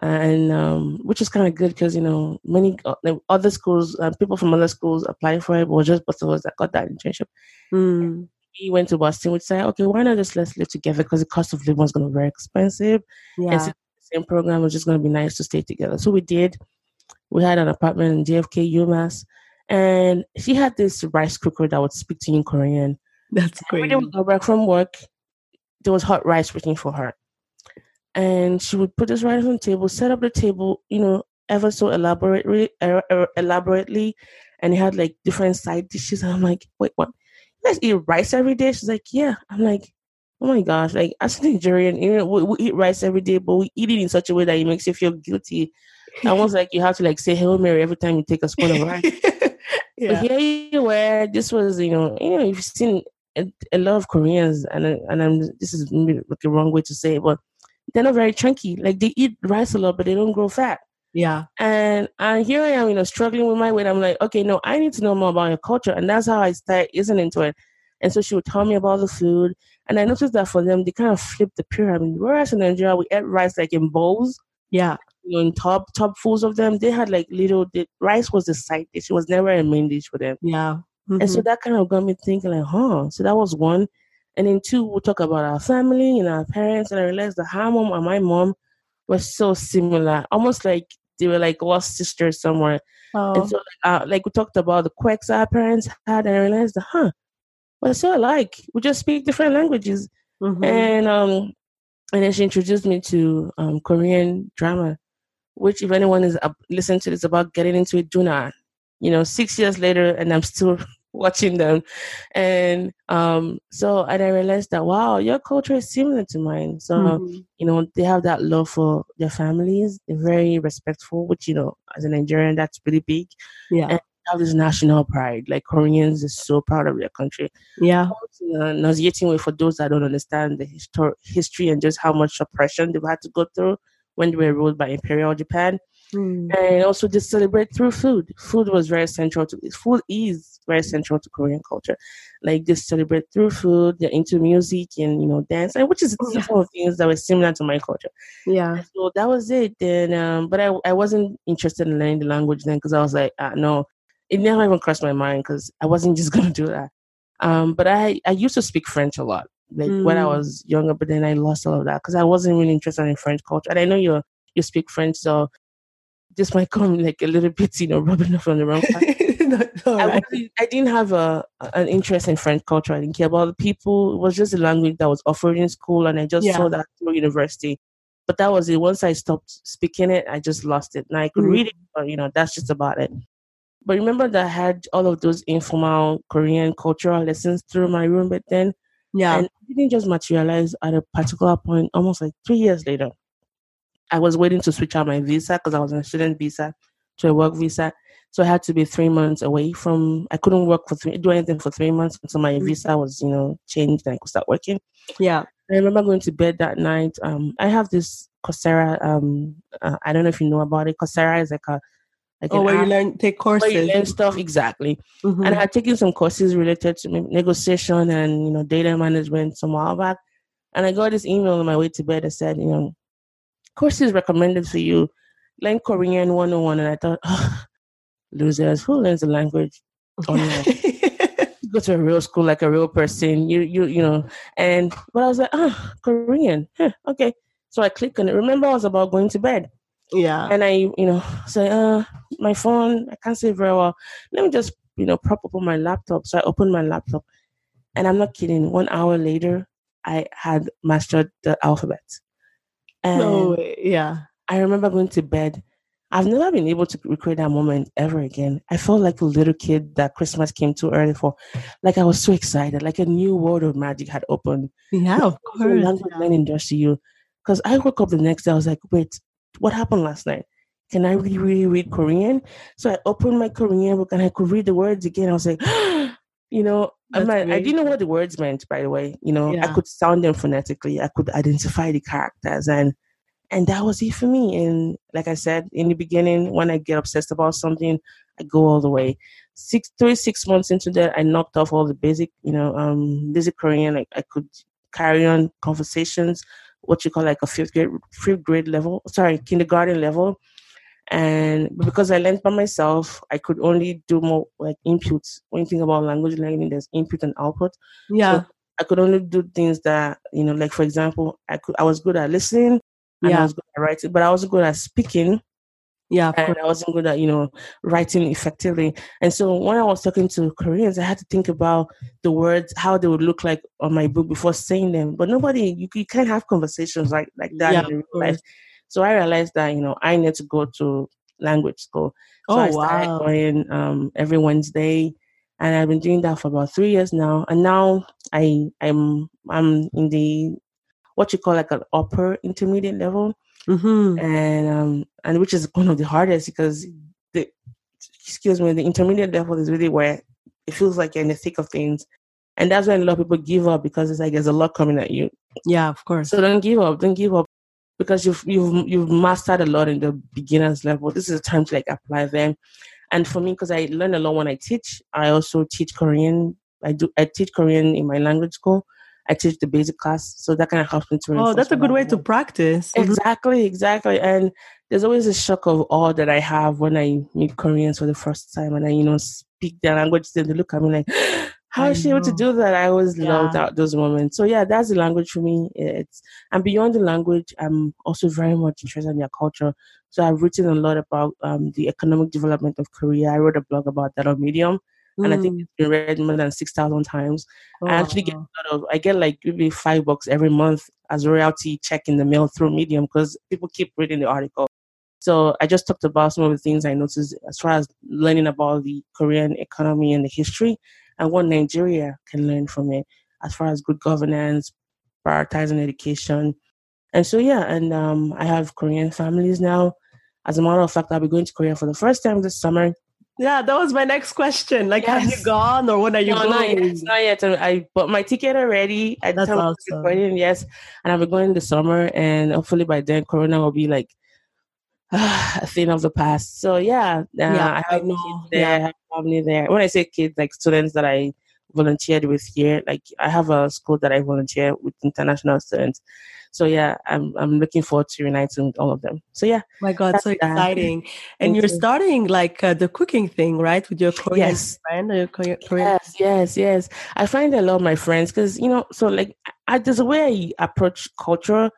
And um, which is kind of good because you know many uh, other schools, uh, people from other schools applied for it, but just both of us that got that internship. Mm we went to Boston, we'd say, okay, why not just let's live together because the cost of living was going to be very expensive. Yeah. And so the same program was just going to be nice to stay together. So we did. We had an apartment in JFK, UMass. And she had this rice cooker that would speak to you in Korean. That's great. When we go back from work, there was hot rice waiting for her. And she would put this rice on the table, set up the table, you know, ever so elaborately, er, er, elaborately, and it had like different side dishes. And I'm like, wait, what? Guys eat rice every day? She's like, yeah. I'm like, oh my gosh, like as a Nigerian, you know, we, we, eat rice every day, but we eat it in such a way that it makes you feel guilty. Almost like you have to like say Hail Mary every time you take a spoon of rice. yeah. But here you were, this was, you know, you know, you've seen a, a lot of Koreans, and and I'm this is maybe like the wrong way to say it, but they're not very chunky. Like they eat rice a lot, but they don't grow fat. Yeah. And and here I am, you know, struggling with my weight. I'm like, okay, no, I need to know more about your culture. And that's how I start isn't into it. And so she would tell me about the food. And I noticed that for them, they kind of flipped the pyramid. Whereas in Nigeria, we ate rice like in bowls. Yeah. You know, in top top fools of them, they had like little the rice was the side dish. It was never a main dish for them. Yeah. Mm-hmm. And so mm-hmm. that kind of got me thinking like, huh. So that was one. And then two, we'll talk about our family and our parents. And I realized that her mom and my mom were so similar. Almost like they were like lost sisters somewhere. Oh. And so, uh, like we talked about the quirks our parents had, and I realized, huh, we're so alike. We just speak different languages. Mm-hmm. And um, and then she introduced me to um, Korean drama, which if anyone is uh, listening to this about getting into it, do not. You know, six years later, and I'm still watching them. And um, so, and I realized that, wow, your culture is similar to mine. So, mm-hmm. you know, they have that love for their families. They're very respectful, which, you know, as a Nigerian, that's pretty big. Yeah. And have this national pride. Like Koreans is so proud of their country. Yeah. Nauseating way for those that don't understand the histor- history and just how much oppression they've had to go through when they were ruled by Imperial Japan. Mm. And also just celebrate through food. Food was very central to food is very central to Korean culture. Like just celebrate through food. They're into music and you know dance, and which is oh, yeah. of things that were similar to my culture. Yeah. So that was it. Then, um, but I I wasn't interested in learning the language then because I was like, uh, no, it never even crossed my mind because I wasn't just gonna do that. Um, but I I used to speak French a lot like mm. when I mm. was younger, but then I lost all of that because I wasn't really interested in French culture. And I know you you speak French, so this might come like a little bit, you know, rubbing off on the wrong side. I, right. I, didn't have a an interest in French culture. I didn't care about the people. It was just a language that was offered in school, and I just yeah. saw that through university. But that was it. Once I stopped speaking it, I just lost it. Now I could mm. read it, but you know, that's just about it. But remember that I had all of those informal Korean cultural lessons through my roommate then. Yeah. And it didn't just materialize at a particular point, almost like three years later. I was waiting to switch out my visa because I was on a student visa to a work visa. So I had to be three months away from, I couldn't work for three, do anything for three months until my mm-hmm. visa was, you know, changed and I could start working. Yeah. I remember going to bed that night. Um, I have this Coursera, um, uh, I don't know if you know about it. Coursera is like a like oh, where app, you learn take courses, where you learn stuff exactly. Mm-hmm. And I had taken some courses related to negotiation and you know data management some while back. And I got this email on my way to bed that said, you know, courses recommended for you. Learn Korean 101. And I thought, oh, losers, who learns the language online? go to a real school like a real person. You you you know. And but I was like, ah, oh, Korean. Huh, okay. So I clicked on it. Remember, I was about going to bed. Yeah. And I, you know, say, uh, my phone, I can't see very well. Let me just, you know, prop up on my laptop. So I opened my laptop. And I'm not kidding. One hour later, I had mastered the alphabet. And no way. Yeah. I remember going to bed. I've never been able to recreate that moment ever again. I felt like a little kid that Christmas came too early for. Like I was so excited, like a new world of magic had opened. Yeah, of course. Language learning does to you. Because I woke up the next day, I was like, wait, what happened last night? Can I really, really read Korean? So I opened my Korean book and I could read the words again. I was like, you know, I, I didn't know what the words meant, by the way. You know, yeah. I could sound them phonetically. I could identify the characters and and that was it for me. And like I said in the beginning, when I get obsessed about something, I go all the way. Six, three, six months into that, I knocked off all the basic, you know, um, basic Korean. I, I could carry on conversations what you call like a fifth grade fifth grade level, sorry, kindergarten level. And because I learned by myself, I could only do more like inputs. When you think about language learning, there's input and output. Yeah. So I could only do things that, you know, like for example, I could I was good at listening and yeah. I was good at writing, but I wasn't good at speaking yeah, and I wasn't good at you know writing effectively. And so when I was talking to Koreans, I had to think about the words, how they would look like on my book before saying them. But nobody, you, you can't have conversations like like that yeah, in real life. So I realized that you know I need to go to language school. So oh, I started wow. going um, every Wednesday, and I've been doing that for about three years now. And now I I'm I'm in the what you call like an upper intermediate level. Mm-hmm. and um, and which is one of the hardest because the excuse me, the intermediate level is really where it feels like you're in the thick of things, and that's when a lot of people give up because it's like there's a lot coming at you. Yeah, of course. So don't give up. Don't give up because you've you've you've mastered a lot in the beginners level. This is a time to like apply them. And for me, because I learn a lot when I teach, I also teach Korean. I do I teach Korean in my language school. I teach the basic class, so that kind of helps me to. Oh, that's a good way to practice. Exactly, exactly. And there's always a shock of awe that I have when I meet Koreans for the first time, and I, you know, speak their language. Then they look at me like, "How is she able to do that?" I always yeah. loved that those moments. So yeah, that's the language for me. It's and beyond the language, I'm also very much interested in their culture. So I've written a lot about um, the economic development of Korea. I wrote a blog about that on Medium mm. and I think mm. it's been read more than six thousand times. Oh, I actually get a lot of I get like maybe five bucks every month as a royalty check in the mail through Medium because people keep reading the article. So I just talked about some of the things I noticed as far as learning about the Korean economy and the history. And what Nigeria can learn from it as far as good governance, prioritizing education. And so, yeah, and um, I have Korean families now. As a matter of fact, I'll be going to Korea for the first time this summer. Yeah, that was my next question. Like, yes. have you gone or when are you no, going? Not yet. Not yet. I bought my ticket already. I That's awesome. Yes, and I'll be going this summer, and hopefully by then, Corona will be like a thing of the past. So yeah, uh, yeah, I have kids there. Yeah. I have family there. When I say kids, like students that I volunteered with here. Like I have a school that I volunteer with international students. So yeah, I'm I'm looking forward to uniting with all of them. So yeah. My God, so exciting! And you're you. starting like uh, the cooking thing, right, with your Korean yes. friend. Your Korean, Yes, yes, yes. I find a lot of my friends because you know, so like I, there's a way I approach culture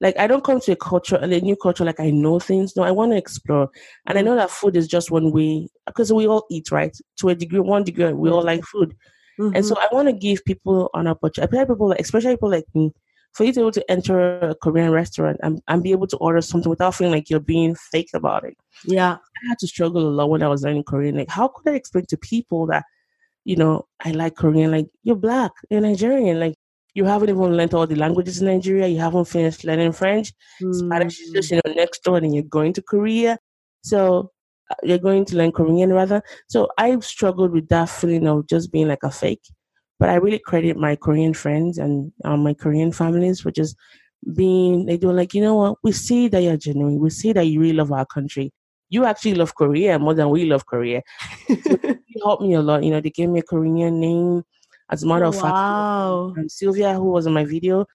like I don't come to a culture, a new culture, like I know things. No, I want to explore, and I know that food is just one way because we all eat, right? To a degree, one degree, we all like food. Mm-hmm. And so mm-hmm. I want to give people an opportunity, people, especially people like me, for you to be able to enter a Korean restaurant and, and be able to order something without feeling like you're being fake about it. Yeah. I had to struggle a lot when I was learning Korean. Like, how could I explain to people that, you know, I like Korean? Like, you're black, you're Nigerian. Like, you haven't even learned all the languages in Nigeria. You haven't finished learning French. Mm-hmm. Spanish is just, you know, next door and you're going to Korea. So you're going to learn Korean rather. So I struggled with that feeling of just being like a fake. But I really credit my Korean friends and um, my Korean families for just being, they do like, you know what, we see that you're genuine. We see that you really love our country. You actually love Korea more than we love Korea. so helped me a lot. You know, they gave me a Korean name. As a matter of wow. fact, um, Sylvia, who was in my video,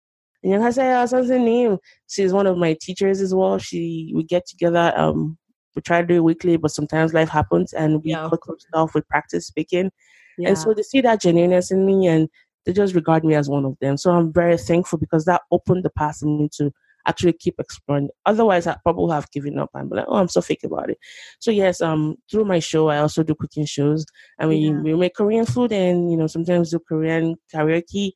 and I say, something name. She's one of my teachers as well. She we get together um we try to do it weekly, but sometimes life happens and we yeah. cut stuff with practice speaking. Yeah. And so they see that genuineness in me and they just regard me as one of them. So I'm very thankful because that opened the path for me to actually keep exploring. Otherwise, I probably have given up and be like, oh, I'm so fake about it. So yes, um, through my show, I also do cooking shows, and we yeah. we make Korean food, and you know sometimes do Korean karaoke,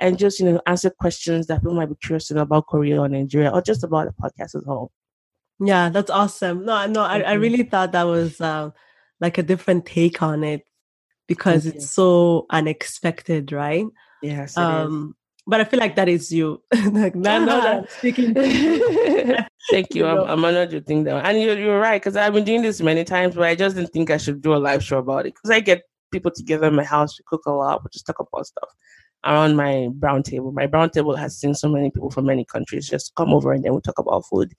and just you know answer questions that people might be curious to know about Korea or Nigeria, or just about the podcast as a whole. Yeah, that's awesome. No, no, I, I really thought that was uh, like a different take on it because Thank it's you. so unexpected, right? Yes. um, but I feel like that is you. like now, now that I'm speaking. Thank you. I'm, I'm honored you think that, and you're, you're right because I've been doing this many times, but I just didn't think I should do a live show about it because I get people together in my house, we cook a lot, we just talk about stuff around my brown table. My brown table has seen so many people from many countries just come over and then we talk about food.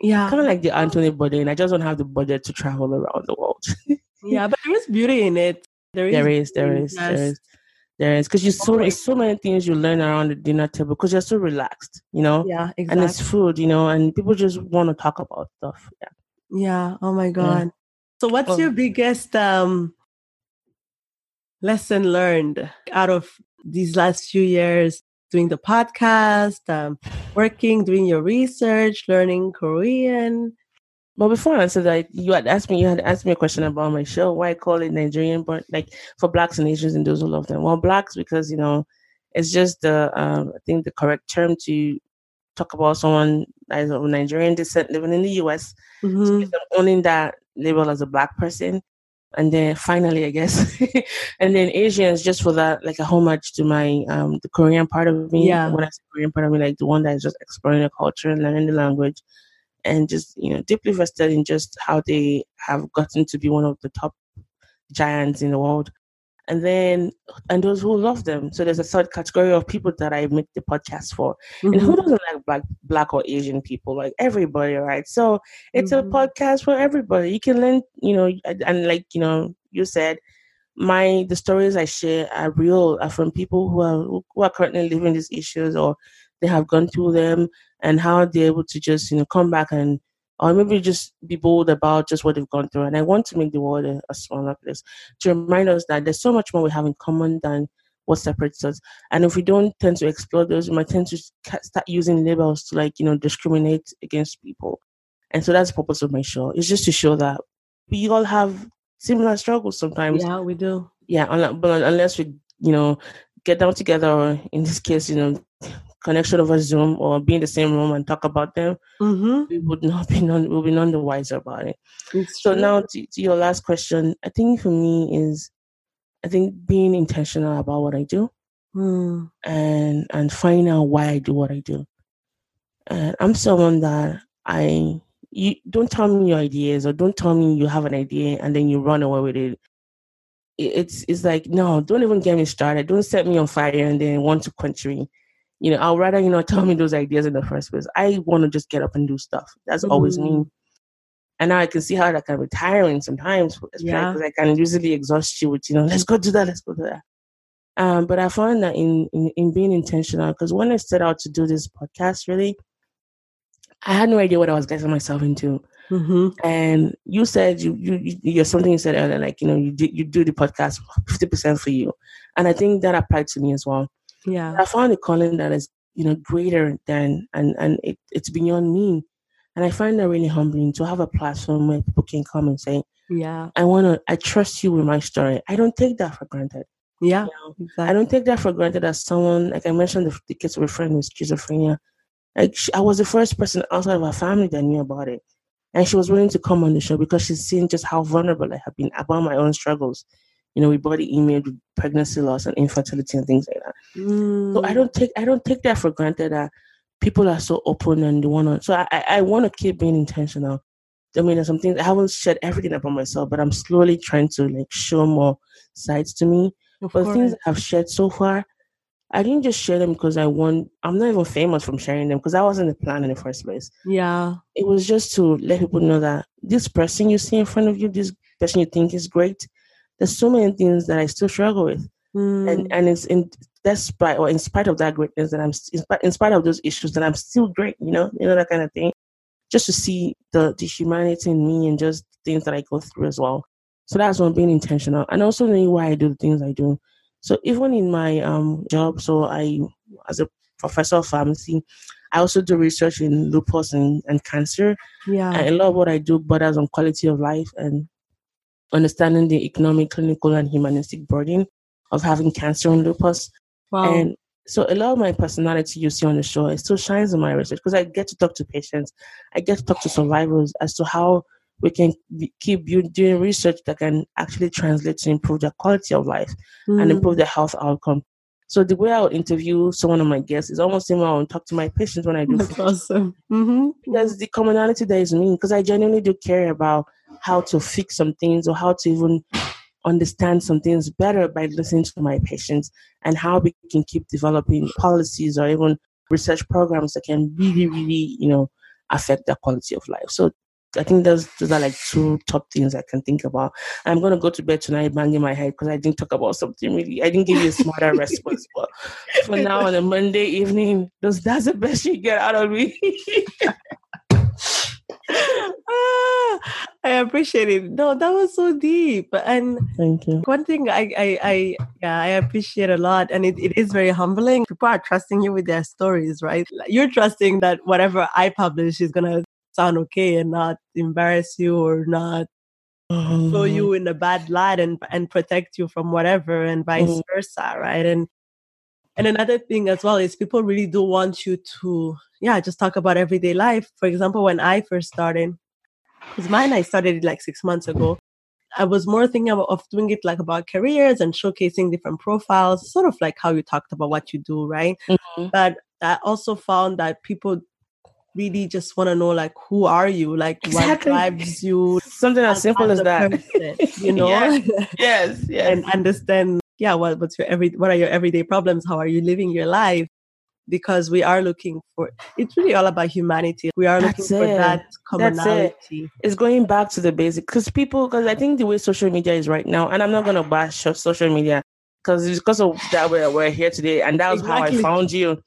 Yeah. Kind of like the Anthony Bourdain. I just don't have the budget to travel around the world. yeah, but there is beauty in it. There is, there is, there is, there is, there is. Because you so there's so many things you learn around the dinner table because you're so relaxed, you know. Yeah, exactly. And it's food, you know, and people just want to talk about stuff. Yeah. Yeah. Oh my god. Yeah. So, what's oh. your biggest um lesson learned out of these last few years doing the podcast, um, working, doing your research, learning Korean. But before I answer that, you had asked me, you had asked me a question about my show, why I call it Nigerian, but like for blacks and Asians and those who love them. Well, blacks because you know it's just the um, I think the correct term to talk about someone that is of Nigerian descent living in the U.S. Mm-hmm. So owning that label as a black person and then finally, I guess, and then Asians just for that, like a homage to my um the Korean part of me. Yeah. When I say Korean part of me, like the one that is just exploring the culture and learning the language, and just you know deeply vested in just how they have gotten to be one of the top giants in the world and then and those who love them. So there's a third category of people that I make the podcast for. Mm-hmm. And who mm-hmm. doesn't like black black or Asian people? Like everybody, right? So it's mm-hmm. a podcast for everybody. You can learn, you know, and like you know, you said my the stories I share are real are from people who are who are currently living these issues or they have gone through them and how they're able to just you know come back and or maybe just be bold about just what they've gone through. And I want to make the world a, a, smaller place to remind us that there's so much more we have in common than what separates us. And if we don't tend to explore those, we might tend to start using labels to like, you know, discriminate against people. And so that's the purpose of my show. It's just to show that we all have similar struggles sometimes. Yeah, we do. Yeah, but unless we, you know, get down together, or in this case, you know, connection over Zoom or be in the same room and talk about them, mm-hmm. we would not be none, we'll be none the wiser about it. It's so true. now to, to, your last question, I think for me is I think being intentional about what I do Mm. and and finding out why I do what I do. And I'm someone that I you don't tell me your ideas or don't tell me you have an idea and then you run away with it. It- It's it's like no, don't even get me started. Don't set me on fire and then want to quench me. You know, I'll rather you know tell me those ideas in the first place. I want to just get up and do stuff. That's always me. Mm. And now I can see how that can be tiring sometimes, Yeah. because I can usually exhaust you with, you know, let's go do that, let's go do that. Um, but I found that in, in, in being intentional, because when I set out to do this podcast, really, I had no idea what I was getting myself into. hmm And you said you you you you're something you said earlier, like you know you do, you do the podcast fifty percent for you, and I think that applied to me as well. Yeah. I found a calling that is you know greater than and and it, it's beyond me, and I find that really humbling to have a platform where people can come and say, Yeah. I want to, I trust you with my story. I don't take that for granted. Yeah. You know? Exactly. I don't take that for granted as someone, like I mentioned, the, the case of a friend with schizophrenia. Like she, I was the first person outside of her family that knew about it. And she was willing to come on the show because she's seen just how vulnerable I have been about my own struggles, you know, with body image, with pregnancy loss and infertility and things like that. So I Mm. don't take I don't take that for granted that people are so open and they want to. So I I, want to keep being intentional. I mean, there's some things I haven't shared everything about myself, but I'm slowly trying to like show more sides to me. Of But the things. I've shared so far, I didn't just share them because I want. I'm not even famous from sharing them because that wasn't the plan in the first place. Yeah. It was just to let people know that this person you see in front of you, this person you think is great, there's so many things that I still struggle with Mm. and and it's in despite or in spite of that greatness that I'm in spite, in spite of those issues that I'm still great, you know, you know that kind of thing. Just to see the the humanity in me and just things that I go through as well. So that's one being intentional and also knowing why I do the things I do. So even in my um job, so I as a professor of pharmacy, I also do research in lupus and, and cancer. yeah. And a lot of what I do borders on quality of life and understanding the economic, clinical, and humanistic burden of having cancer and lupus. wow. And so a lot of my personality you see on the show, it still shines in my research because I get to talk to patients, I get to talk to survivors as to how we can be, keep doing research that can actually translate to improve their quality of life and Mm. improve their health outcome. So the way I would interview someone of my guests is almost similar. I would talk to my patients when I do That's awesome. Mm-hmm. there's the commonality that is me because I genuinely do care about how to fix some things or how to even understand some things better by listening to my patients and how we can keep developing policies or even research programs that can really, really, you know, affect their quality of life. So I think those those are like two top things I can think about. I'm gonna go to bed tonight banging my head because I didn't talk about something really. I didn't give you a smarter response, but for now on a Monday evening, those that's the best you get out of me. ah, I appreciate it. No, that was so deep. And Thank you. one thing I, I, I yeah, I appreciate a lot, and it, it is very humbling. People are trusting you with their stories, right? You're trusting that whatever I publish is gonna sound okay and not embarrass you or not throw you in a bad light and and protect you from whatever, and vice Mhm. versa, right? And and another thing as well is people really do want you to, yeah, just talk about everyday life. For example, when I first started, because mine I started like six months ago. I was more thinking about, of doing it like about careers and showcasing different profiles, sort of like how you talked about what you do, right? Mhm. But I also found that people really just want to know like who are you, like Exactly. what drives you, Something as simple as a that. person, you know, Yes, yes. and understand, yeah, what what's your every what are your everyday problems? How are you living your life? Because we are looking for it's really all about humanity. We are That's looking for it. that That's it. commonality. it's going back to the basic because people because I think the way social media is right now, and I'm not gonna bash social media because it's because of that we're, we're here today, and that was how I found you.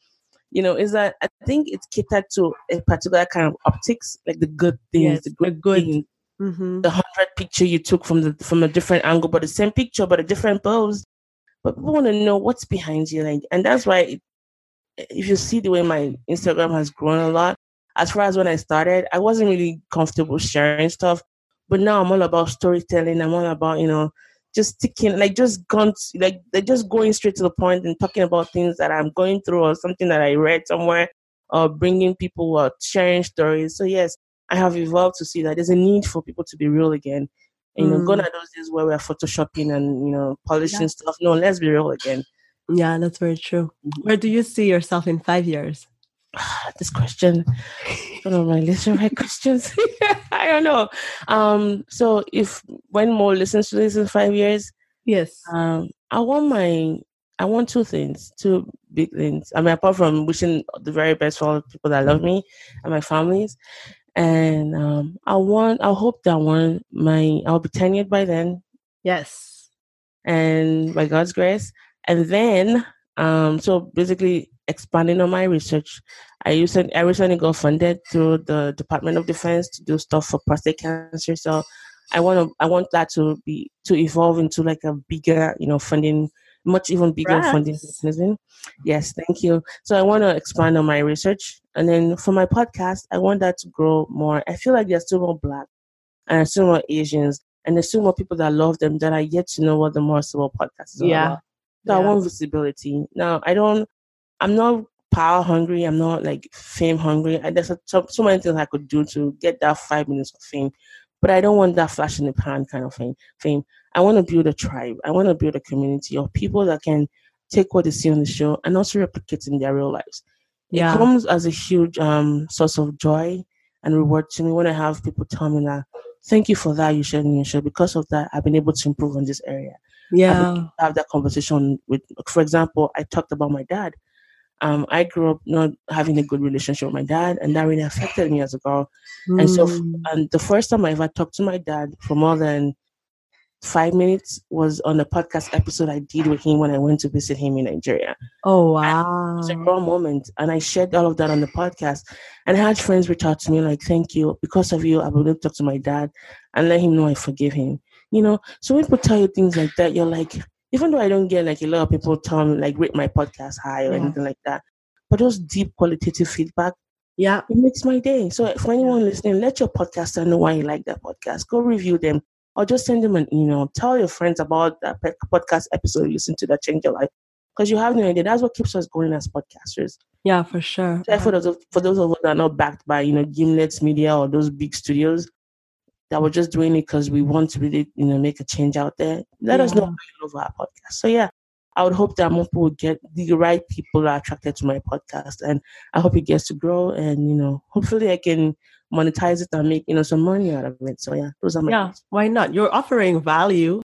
You know, is that I think it's catered to a particular kind of optics, like the good things, Yes, the good, good. things, hmm the hundred picture you took from the from a different angle, but the same picture, but a different pose. But people want to know what's behind you, like, and that's why it, if you see the way my Instagram has grown a lot, as far as when I started, I wasn't really comfortable sharing stuff. But now I'm all about storytelling. I'm all about, you know, just sticking, like just gone, to- like they're just going straight to the point and talking about things that I'm going through or something that I read somewhere or bringing people or sharing stories. So yes, I have evolved to see that there's a need for people to be real again. you know, gone are those days where we're photoshopping and you know polishing yeah. stuff. No, let's be real again. Yeah, that's very true. Mm-hmm. Where do you see yourself in five years? this question, one of my list of my questions. I don't know. Um, so if when Mo listens to this in five years, yes, um, I want my I want two things, two big things. I mean, apart from wishing the very best for all the people that love me and my families, and um, I want, I hope that one, my, I'll be tenured by then. Yes. And by God's grace, and then, um, so basically expanding on my research. I recently, I recently got funded through the Department of Defense to do stuff for prostate cancer. So I want to, I want that to be to evolve into like a bigger, you know, funding much even bigger Rats. funding mechanism. Yes, thank you. So I want to expand on my research, and then for my podcast, I want that to grow more. I feel like there's still more Black, and there's still more Asians, and there's still more people that love them that are yet to know what the More Sibyl podcast is yeah. about. So yeah. I want visibility. Now I don't. I'm not power hungry. I'm not like fame hungry. I, there's a, so, so many things I could do to get that five minutes of fame, but I don't want that flash in the pan kind of thing. Fame. I want to build a tribe. I want to build a community of people that can take what they see on the show and also replicate in their real lives. Yeah. It comes as a huge um, source of joy and reward to me when I have people tell me that, thank you for that you shared in your show. Because of that, I've been able to improve on this area. Yeah. have that conversation with, for example, I talked about my dad. Um, I grew up not having a good relationship with my dad, and that really affected me as a girl. Mm. And so, hmm. and the first time I ever talked to my dad for more than five minutes was on a podcast episode I did with him when I went to visit him in Nigeria. Oh wow. it was a raw moment. And I shared all of that on the podcast. And I had friends reach out to me like, thank you. Because of you, I've been talk to my dad and let him know I forgive him. You know, so when people tell you things like that, you're like, even though I don't get like a lot of people tell me like rate my podcast high or yeah. anything like that, but those deep qualitative feedback, yeah, it makes my day. So for anyone listening, let your podcaster know why you like that podcast. Go review them or just send them an email. Tell your friends about that podcast episode you listen to that changed your life. Because you have no idea. That's what keeps us going as podcasters. Yeah, for sure. So for those of, for those of us that are not backed by you know Gimlet Media or those big studios that we're just doing it because we want to really you know make a change out there. Let yeah. us know you love our podcast. So yeah, I would hope that more people would get the right people are attracted to my podcast, and I hope it gets to grow. And you know, hopefully, I can monetize it and make you know some money out of it. So yeah, those are my yeah. Why not? You're offering value.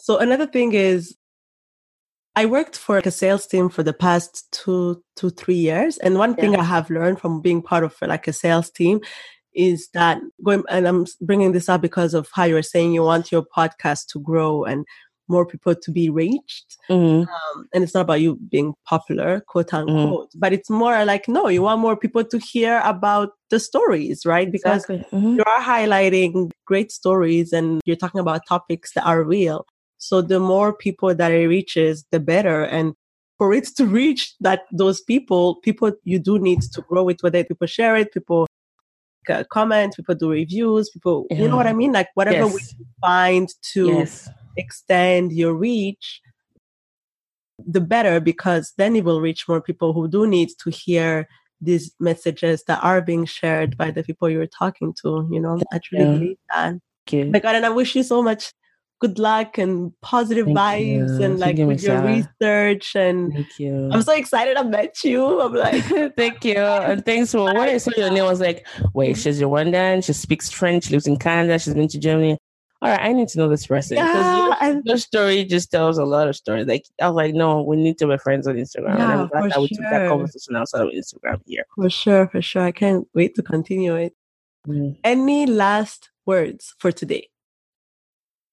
So another thing is, I worked for like a sales team for the past two to three years, and one yeah. thing I have learned from being part of like a sales team is that going and I'm bringing this up because of how you were saying you want your podcast to grow and more people to be reached. Mm-hmm. Um, and it's not about you being popular, quote mm-hmm. unquote, mm-hmm. but it's more like, no, you want more people to hear about the stories, right? Because exactly. mm-hmm. you are highlighting great stories and you're talking about topics that are real. So the more people that it reaches, the better. And for it to reach that those people, people you do need to grow it, whether people share it, people uh, comment, people do reviews, people, yeah. you know what I mean? Like whatever yes. we find to yes extend your reach, the better, because then it will reach more people who do need to hear these messages that are being shared by the people you're talking to. You know, I truly believe that. Okay. My God, and I wish you so much good luck and positive Thank vibes you. and like with your research and Thank you. I'm so excited I met you. I'm like Thank you. And thanks for when I saw your name, I was like, wait, she's Rwandan, she speaks French, lives in Canada, she's been to Germany all right, I need to know this person because yeah, your, your, story just tells a lot of stories. Like I was like, no, we need to be friends on Instagram. Yeah, and I'm glad that we took that conversation outside of Instagram here. For sure, for sure. I can't wait to continue it. Mm. Any last words for today?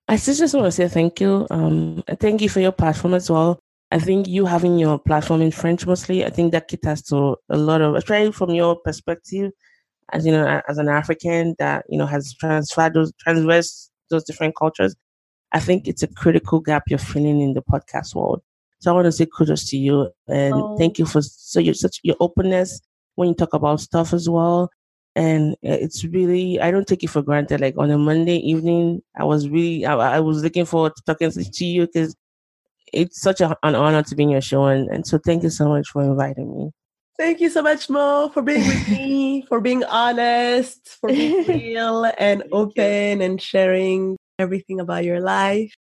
I just want to say thank you. Um, thank you for your platform as well. I think you having your platform in French mostly, I think that caters to a lot of, especially from your perspective, as you know, as an African that you know has transferred those transverse those different cultures, I think it's a critical gap you're filling in the podcast world. So I want to say kudos to you and oh. thank you for so your such your openness when you talk about stuff as well. And uh, it's really I don't take it for granted. Like on a Monday evening, I was really I, I was looking forward to talking to you because it's such a, an honor to be in your show. And, and so thank you so much for inviting me. Thank you so much, Mo, for being with me, for being honest, for being real and open and sharing everything about your life.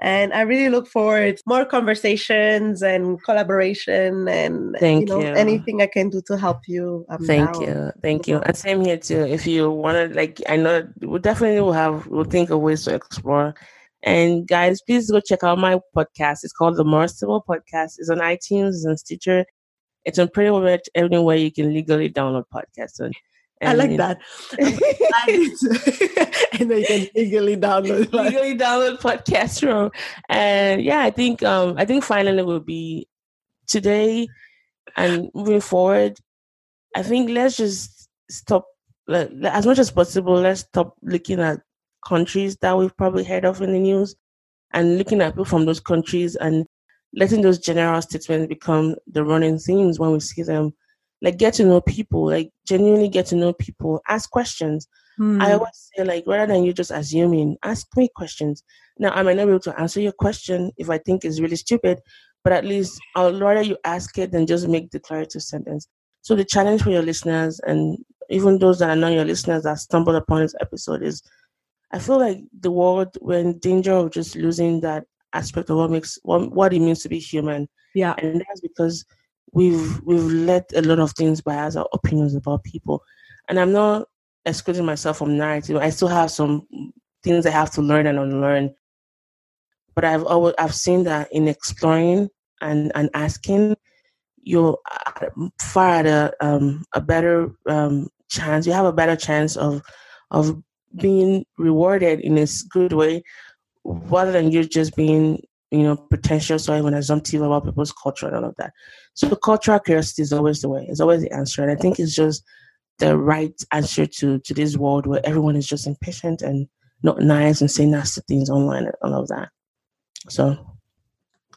And I really look forward to more conversations and collaboration and Thank you know you. anything I can do to help you. I'm Thank down. you. Thank you. And same here too. If you want to, like, I know we definitely will have, we'll think of ways to explore. And guys, please go check out my podcast. It's called the More Sibyl Podcast. It's on iTunes, it's on Stitcher. It's on pretty much everywhere you can legally download podcasts. And, I like that. and then you can legally download. legally download podcast room and yeah i think um i think finally will be today and moving forward i think let's just stop like, as much as possible let's stop looking at countries that we've probably heard of in the news and looking at people from those countries and letting those general statements become the running themes when we see them like get to know people like genuinely get to know people ask questions Hmm. I always say, like, rather than you just assuming, ask me questions. Now, I might not be able to answer your question if I think it's really stupid, but at least I'll rather you ask it than just make declarative sentence. So the challenge for your listeners and even those that are not your listeners that stumbled upon this episode is, I feel like the world we're in danger of just losing that aspect of what makes what, what it means to be human, yeah. and that's because we've we've let a lot of things bias our opinions about people, and I'm not excluding myself from narrative. I still have some things I have to learn and unlearn. But I've always I've seen that in exploring and and asking, you're far at a um, a better um, chance. You have a better chance of of being rewarded in a good way, rather than you just being you know pretentious or even assumptive about people's culture and all of that. So cultural curiosity is always the way. It's always the answer, and I think it's just the right answer to to this world where everyone is just impatient and not nice and saying nasty things online and all of that. So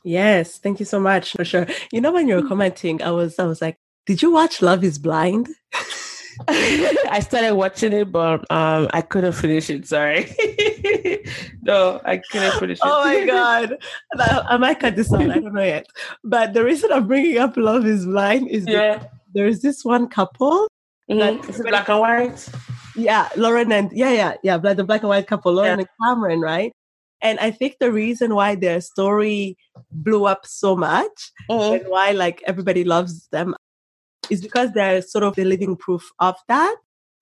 Yes, thank you so much for sure. You know, when you were mm-hmm. commenting, I was I was like, did you watch Love is Blind? I started watching it, but um, I couldn't finish it. Sorry, no, I couldn't finish it. Oh my god. I, might cut this out, I don't know yet. But the reason I'm bringing up Love is Blind is yeah, there's this one couple. Mhm. is it black and white? Yeah, Lauren and yeah, yeah, yeah, the black and white couple, Lauren Yeah. and Cameron, right? And I think the reason why their story blew up so much Mhm. and why like everybody loves them is because they're sort of the living proof of that.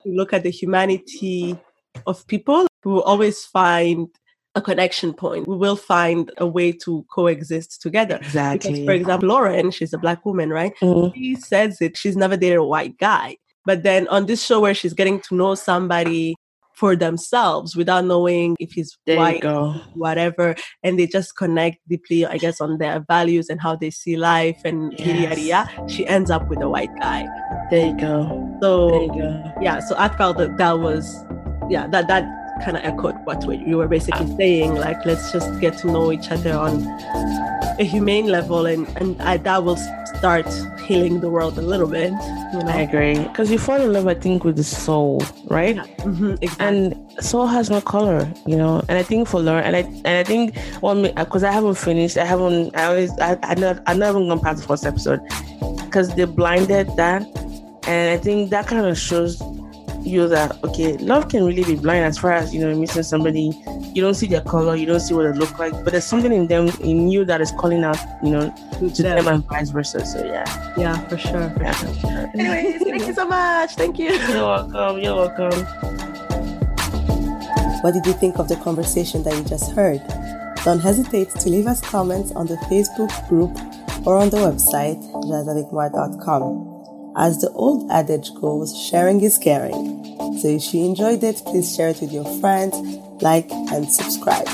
You look at the humanity of people, we will always find a connection point. We will find a way to coexist together. Because, Exactly. for example, Lauren, she's a black woman, right? Mhm. She says it, she's never dated a white guy. But then on this show where she's getting to know somebody for themselves without knowing if he's There white, whatever, and they just connect deeply, I guess, on their values and how they see life and yada yada yada, she ends up with a white guy. There you go. There So you go. yeah, so I felt that that was yeah, that that kind of echoed what we- you were basically saying. Like, let's just get to know each other on a humane level, and and I, that will start healing the world a little bit. You know, I agree. Because you fall in love, I think, with the soul, right? Mhm, exactly. and soul has no color you know and i think for Lauren and i and i think well because i haven't finished i haven't i always i i not i not even gone past the first episode because they blinded that and i think that kind of shows you that okay love can really be blind as far as you know meeting somebody you don't see their color you don't see what they look like but there's something in them in you that is calling out you know to Yeah. them and vice versa so yeah yeah, for sure. For yeah sure. Anyways, thank you so much. Thank you. you're welcome you're welcome What did you think of the conversation that you just heard? Don't hesitate to leave us comments on the Facebook group or on the website, jazavicmar.com. As the old adage goes, sharing is caring. So if you enjoyed it, please share it with your friends, like, and subscribe.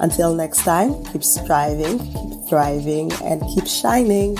Until next time, keep striving, keep thriving, and keep shining.